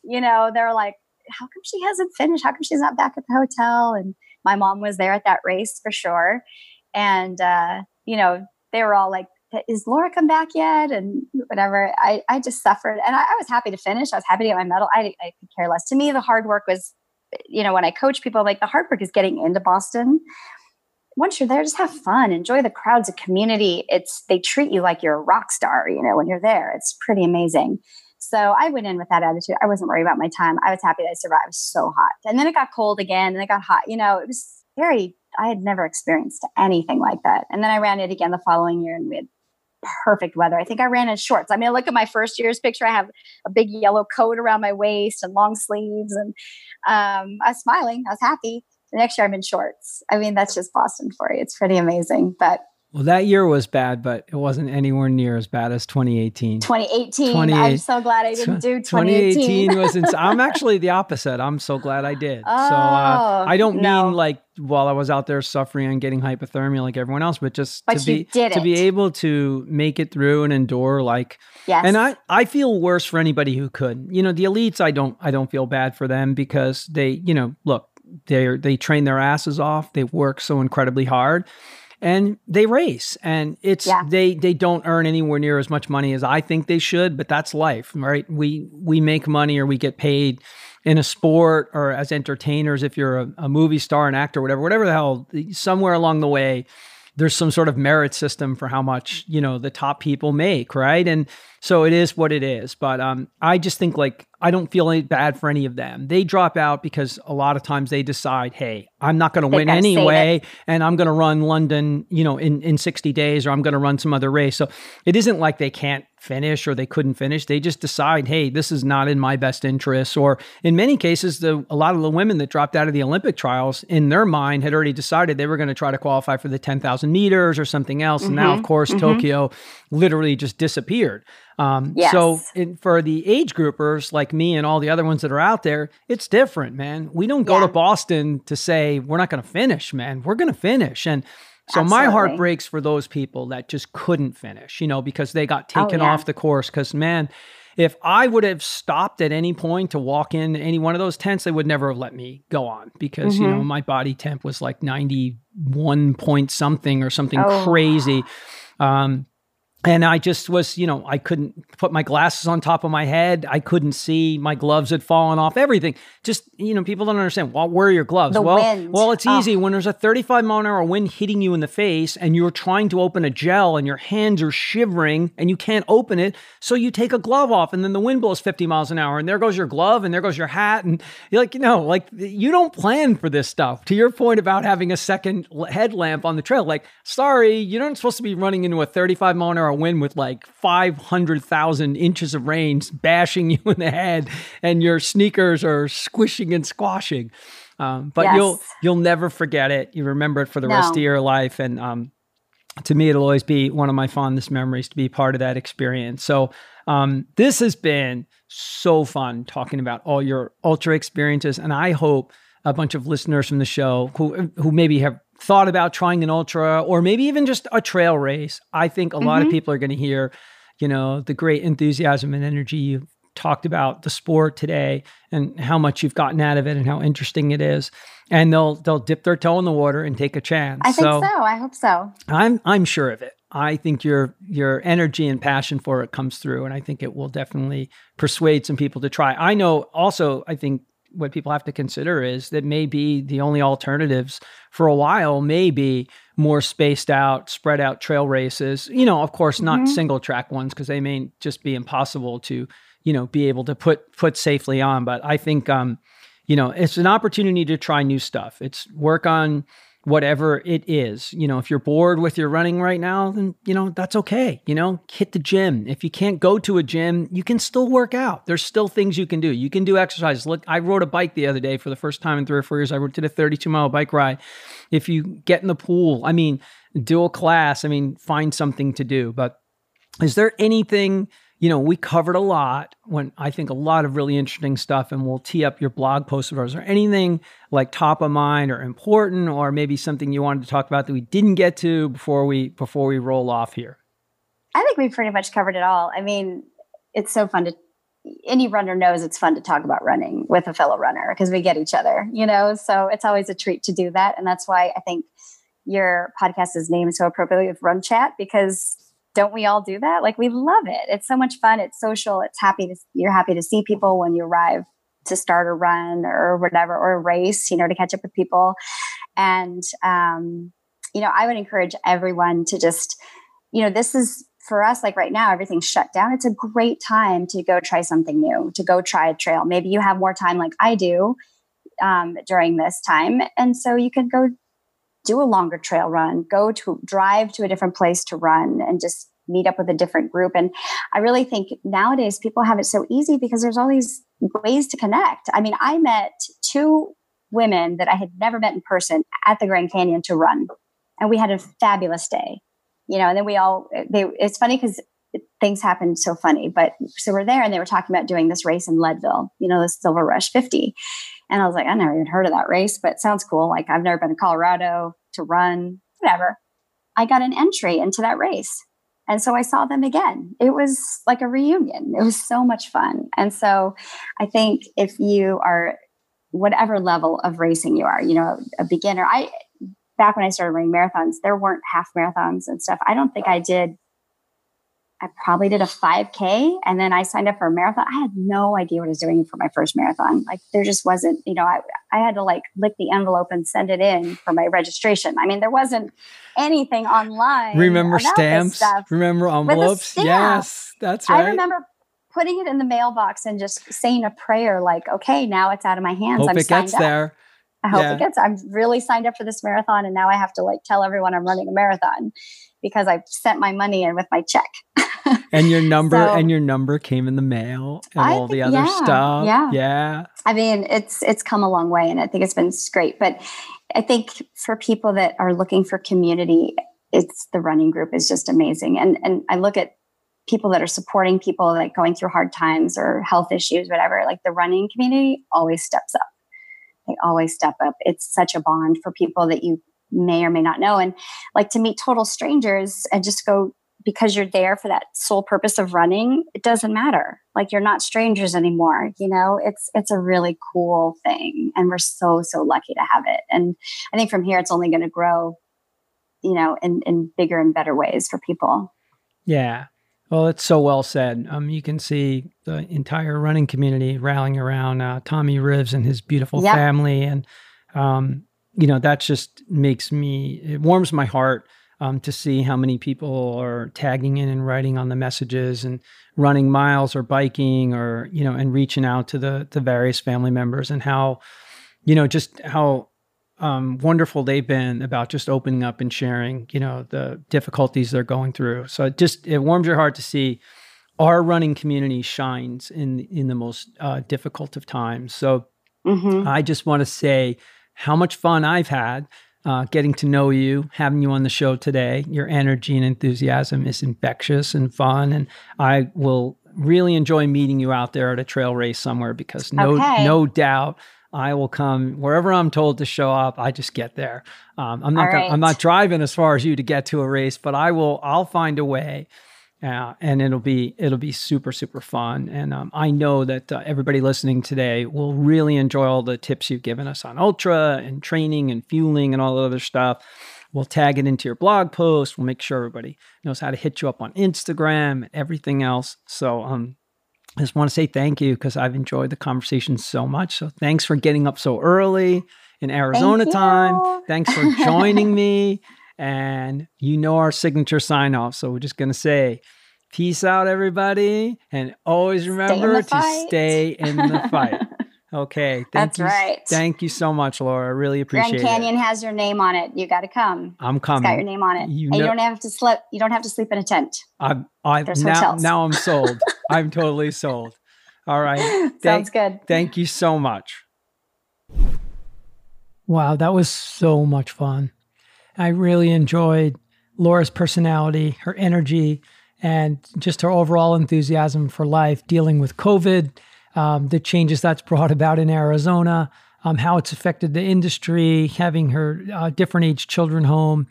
you know, they're like, how come she hasn't finished? How come she's not back at the hotel? And my mom was there at that race for sure. And uh, you know, they were all like, is Laura come back yet? And whatever. I, I just suffered. And I, I was happy to finish. I was happy to get my medal. I, I could care less. To me, the hard work was you know, when I coach people, like the hard work is getting into Boston. Once you're there, just have fun, enjoy the crowds, the community. It's they treat you like you're a rock star, you know, when you're there. It's pretty amazing. So I went in with that attitude. I wasn't worried about my time. I was happy that I survived. It was so hot. And then it got cold again and it got hot. You know, it was very, I had never experienced anything like that. And then I ran it again the following year and we had perfect weather. I think I ran in shorts. I mean, look at my first year's picture. I have a big yellow coat around my waist and long sleeves, and um, I was smiling. I was happy. The next year, I'm in shorts. I mean, that's just Boston for you. It's pretty amazing. But well, that year was bad, but it wasn't anywhere near as bad as 2018. 2018. I'm so glad I didn't do 2018. 2018 was. Ins- I'm actually the opposite. I'm so glad I did. Oh, so uh, I don't no. mean like while I was out there suffering and getting hypothermia like everyone else, but just but to be to be able to make it through and endure like. Yes. And I I feel worse for anybody who could. You know, the elites. I don't I don't feel bad for them because they you know look they they train their asses off. They work so incredibly hard and they race and it's yeah. they they don't earn anywhere near as much money as I think they should but that's life right we we make money or we get paid in a sport or as entertainers if you're a, a movie star an actor whatever whatever the hell somewhere along the way there's some sort of merit system for how much you know the top people make right? And so it is what it is. But um i just think like i don't feel any bad for any of them. They drop out because a lot of times they decide hey i'm not going to win anyway and i'm going to run london you know in in 60 days or i'm going to run some other race. So it isn't like they can't finish or they couldn't finish they just decide hey this is not in my best interest or in many cases the a lot of the women that dropped out of the olympic trials in their mind had already decided they were going to try to qualify for the 10,000 meters or something else mm-hmm. and now of mm-hmm. course mm-hmm. tokyo literally just disappeared um, yes. so in, for the age groupers like me and all the other ones that are out there it's different man we don't go yeah. to boston to say we're not going to finish man we're going to finish and so Absolutely. my heart breaks for those people that just couldn't finish, you know, because they got oh, taken oh, yeah. off the course. Because man, if I would have stopped at any point to walk in any one of those tents, they would never have let me go on because mm-hmm. you know mm-hmm. my body temp was like ninety one point something or something oh. crazy. Um, and I just was, you know, I couldn't put my glasses on top of my head. I couldn't see. My gloves had fallen off. Everything. Just, you know, people don't understand. Well, where are your gloves? The well, wind. well, it's easy oh. when there's a 35 mile an hour wind hitting you in the face, and you're trying to open a gel, and your hands are shivering, and you can't open it. So you take a glove off, and then the wind blows 50 miles an hour, and there goes your glove, and there goes your hat, and you're like, you know, like you don't plan for this stuff. To your point about having a second headlamp on the trail, like, sorry, you're not supposed to be running into a 35 mile an hour wind with like 500,000 inches of rain bashing you in the head and your sneakers are squishing and squashing. Um, but yes. you'll you'll never forget it. You remember it for the no. rest of your life. And um, to me, it'll always be one of my fondest memories to be part of that experience. So um, this has been so fun talking about all your ultra experiences, and I hope a bunch of listeners from the show who who maybe have thought about trying an ultra or maybe even just a trail race, I think a mm-hmm. lot of mm-hmm. people are going to hear, you know, the great enthusiasm and energy you've talked about the sport today and how much you've gotten out of it and how interesting it is. And they'll they'll dip their toe in the water and take a chance. I think so. so. I hope so. I'm I'm sure of it. I think your your energy and passion for it comes through, and I think it will definitely persuade some people to try. I know also. I think what people have to consider is that maybe the only alternatives for a while may be more spaced out, spread out trail races. You know, of course, not mm-hmm. single track ones because they may just be impossible to, you know, be able to put put safely on. But I think, um, you know, it's an opportunity to try new stuff. It's work on whatever it is. You know, if you're bored with your running right now, then, you know, that's okay. You know, hit the gym. If you can't go to a gym, you can still work out. There's still things you can do. You can do exercise. Look, I rode a bike the other day for the first time in three or four years. I did a 32 mile bike ride. If you get in the pool, I mean, do a class, I mean, find something to do. But is there anything you know, we covered a lot when I think a lot of really interesting stuff, and we'll tee up your blog post of ours or anything like top of mind or important, or maybe something you wanted to talk about that we didn't get to before we before we roll off here. I think we pretty much covered it all. I mean, it's so fun to any runner knows it's fun to talk about running with a fellow runner because we get each other, you know. So it's always a treat to do that, and that's why I think your podcast is named so appropriately with Run Chat because don't we all do that? Like we love it. It's so much fun. It's social. It's happy to you're happy to see people when you arrive to start a run or whatever or a race, you know, to catch up with people. And um, you know, I would encourage everyone to just, you know, this is for us like right now everything's shut down. It's a great time to go try something new, to go try a trail. Maybe you have more time like I do um, during this time, and so you can go do a longer trail run, go to drive to a different place to run and just meet up with a different group. And I really think nowadays people have it so easy because there's all these ways to connect. I mean, I met two women that I had never met in person at the Grand Canyon to run, and we had a fabulous day. You know, and then we all, they, it's funny because things happened so funny. But so we're there and they were talking about doing this race in Leadville, you know, the Silver Rush 50. And I was like, I never even heard of that race, but sounds cool. Like I've never been to Colorado to run, whatever. I got an entry into that race. And so I saw them again. It was like a reunion. It was so much fun. And so I think if you are whatever level of racing you are, you know, a beginner, I back when I started running marathons, there weren't half marathons and stuff. I don't think I did I probably did a 5K and then I signed up for a marathon. I had no idea what I was doing for my first marathon. Like there just wasn't, you know, I, I had to like lick the envelope and send it in for my registration. I mean, there wasn't anything online. Remember stamps? Remember envelopes? Yes, that's right. I remember putting it in the mailbox and just saying a prayer like, okay, now it's out of my hands. Hope I'm it gets up. there. I hope yeah. it gets. I'm really signed up for this marathon and now I have to like tell everyone I'm running a marathon because I've sent my money in with my check. and your number so, and your number came in the mail and I all think, the other yeah, stuff. Yeah. Yeah. I mean, it's it's come a long way and I think it's been great. But I think for people that are looking for community, it's the running group is just amazing. And and I look at people that are supporting people like going through hard times or health issues, whatever, like the running community always steps up. They always step up. It's such a bond for people that you may or may not know. And like to meet total strangers and just go because you're there for that sole purpose of running, it doesn't matter. Like you're not strangers anymore. You know, it's it's a really cool thing. And we're so, so lucky to have it. And I think from here it's only going to grow, you know, in, in bigger and better ways for people. Yeah. Well, it's so well said. Um, you can see the entire running community rallying around uh, Tommy Rivs and his beautiful yep. family, and um, you know that just makes me it warms my heart um, to see how many people are tagging in and writing on the messages and running miles or biking or you know and reaching out to the the various family members and how you know just how um, wonderful they've been about just opening up and sharing you know the difficulties they're going through so it just it warms your heart to see our running community shines in in the most uh, difficult of times so mm-hmm. i just want to say how much fun I've had uh, getting to know you, having you on the show today. Your energy and enthusiasm is infectious and fun, and I will really enjoy meeting you out there at a trail race somewhere because no okay. no doubt I will come wherever I'm told to show up. I just get there. Um, I'm not gonna. I'm not driving as far as you to get to a race, but I will. I'll find a way uh, and it'll be it'll be super super fun. And um, I know that uh, everybody listening today will really enjoy all the tips you've given us on ultra and training and fueling and all the other stuff. We'll tag it into your blog post. We'll make sure everybody knows how to hit you up on Instagram and everything else. So um, I just want to say thank you because I've enjoyed the conversation so much. So thanks for getting up so early in Arizona Thank time. Thanks for joining me. And you know our signature sign off. So we're just going to say, peace out, everybody. And always remember stay to stay in the fight. Okay. Thank That's you, right. Thank you so much, Laura. I really appreciate Grand Canyon it. has your name on it. You got to come. I'm coming. It's got your name on it. You, know, you don't have to sleep. You don't have to sleep in a tent. I'm, I now, now I'm sold. I'm totally sold. All right. Sounds good. Thank you so much. Wow, that was so much fun. I really enjoyed Laura's personality, her energy, and just her overall enthusiasm for life, dealing with COVID, um, the changes that's brought about in Arizona, um, how it's affected the industry, having her uh, different age children home.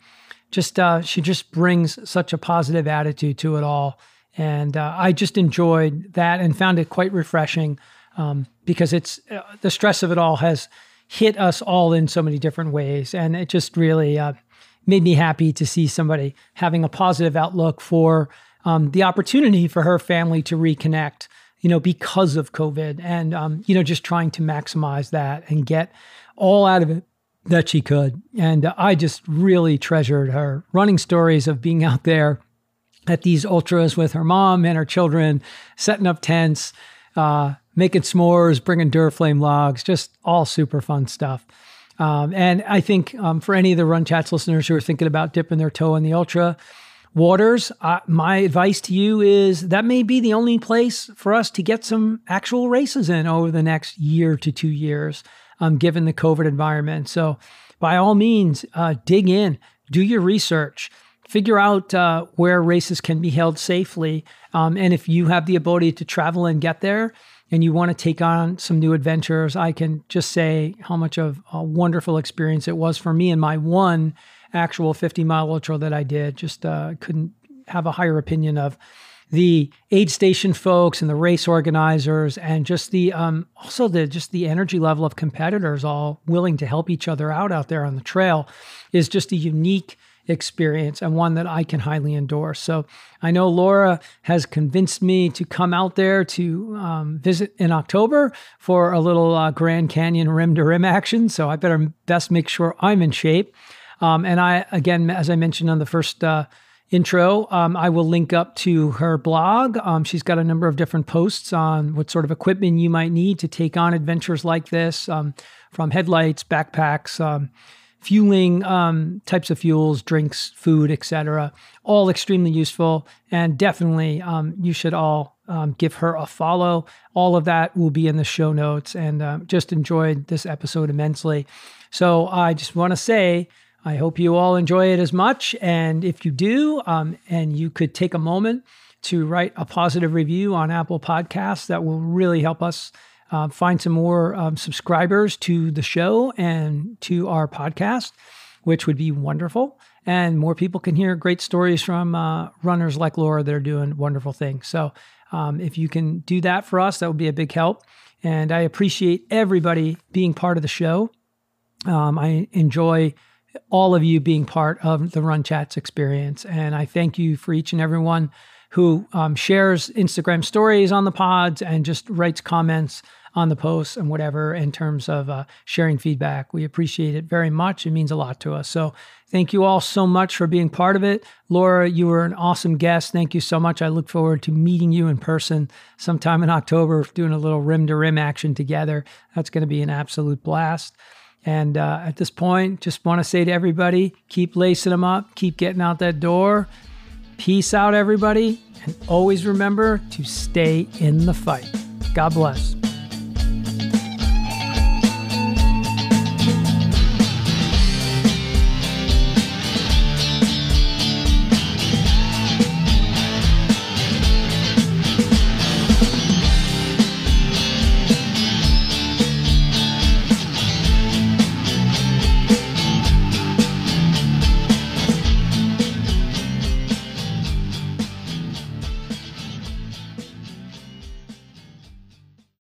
Just uh, she just brings such a positive attitude to it all, and uh, I just enjoyed that and found it quite refreshing um, because it's uh, the stress of it all has hit us all in so many different ways, and it just really uh, made me happy to see somebody having a positive outlook for um, the opportunity for her family to reconnect, you know, because of COVID and, um, you know, just trying to maximize that and get all out of it that she could. And uh, I just really treasured her running stories of being out there at these ultras with her mom and her children, setting up tents, uh, making s'mores, bringing Duraflame logs, just all super fun stuff. Um, and I think um, for any of the Run Chats listeners who are thinking about dipping their toe in the ultra waters, uh, my advice to you is that may be the only place for us to get some actual races in over the next year to two years, um, given the COVID environment. So, by all means, uh, dig in, do your research, figure out uh, where races can be held safely. Um, and if you have the ability to travel and get there, and you want to take on some new adventures, I can just say how much of a wonderful experience it was for me and my one actual 50 mile ultra that I did. Just uh, couldn't have a higher opinion of the aid station folks and the race organizers and just the um, also the just the energy level of competitors all willing to help each other out out there on the trail is just a unique experience and one that I can highly endorse. So I know Laura has convinced me to come out there to um, visit in October for a little uh, Grand Canyon rim to rim action. So I better best make sure I'm in shape. Um, and I, again, as I mentioned on the first uh, intro, um, I will link up to her blog. Um, she's got a number of different posts on what sort of equipment you might need to take on adventures like this, um, from headlights, backpacks, um, fueling um, types of fuels, drinks, food, etc. All extremely useful, and definitely um, you should all give her a follow. All of that will be in the show notes, and uh, just enjoyed this episode immensely. So I just want to say I hope you all enjoy it as much. And if you do, um, and you could take a moment to write a positive review on Apple Podcasts, that will really help us uh, find some more um, subscribers to the show and to our podcast, which would be wonderful. And more people can hear great stories from uh, runners like Laura that are doing wonderful things. So um, if you can do that for us, that would be a big help. And I appreciate everybody being part of the show. Um, I enjoy all of you being part of the Run Chats experience. And I thank you for each and everyone who um, shares Instagram stories on the pods and just writes comments on the posts and whatever in terms of uh, sharing feedback. We appreciate it very much. It means a lot to us. So thank you all so much for being part of it. Laura, you were an awesome guest. Thank you so much. I look forward to meeting you in person sometime in October, doing a little rim to rim action together. That's going to be an absolute blast. And uh, at this point, just want to say to everybody keep lacing them up, keep getting out that door. Peace out, everybody. And always remember to stay in the fight. God bless.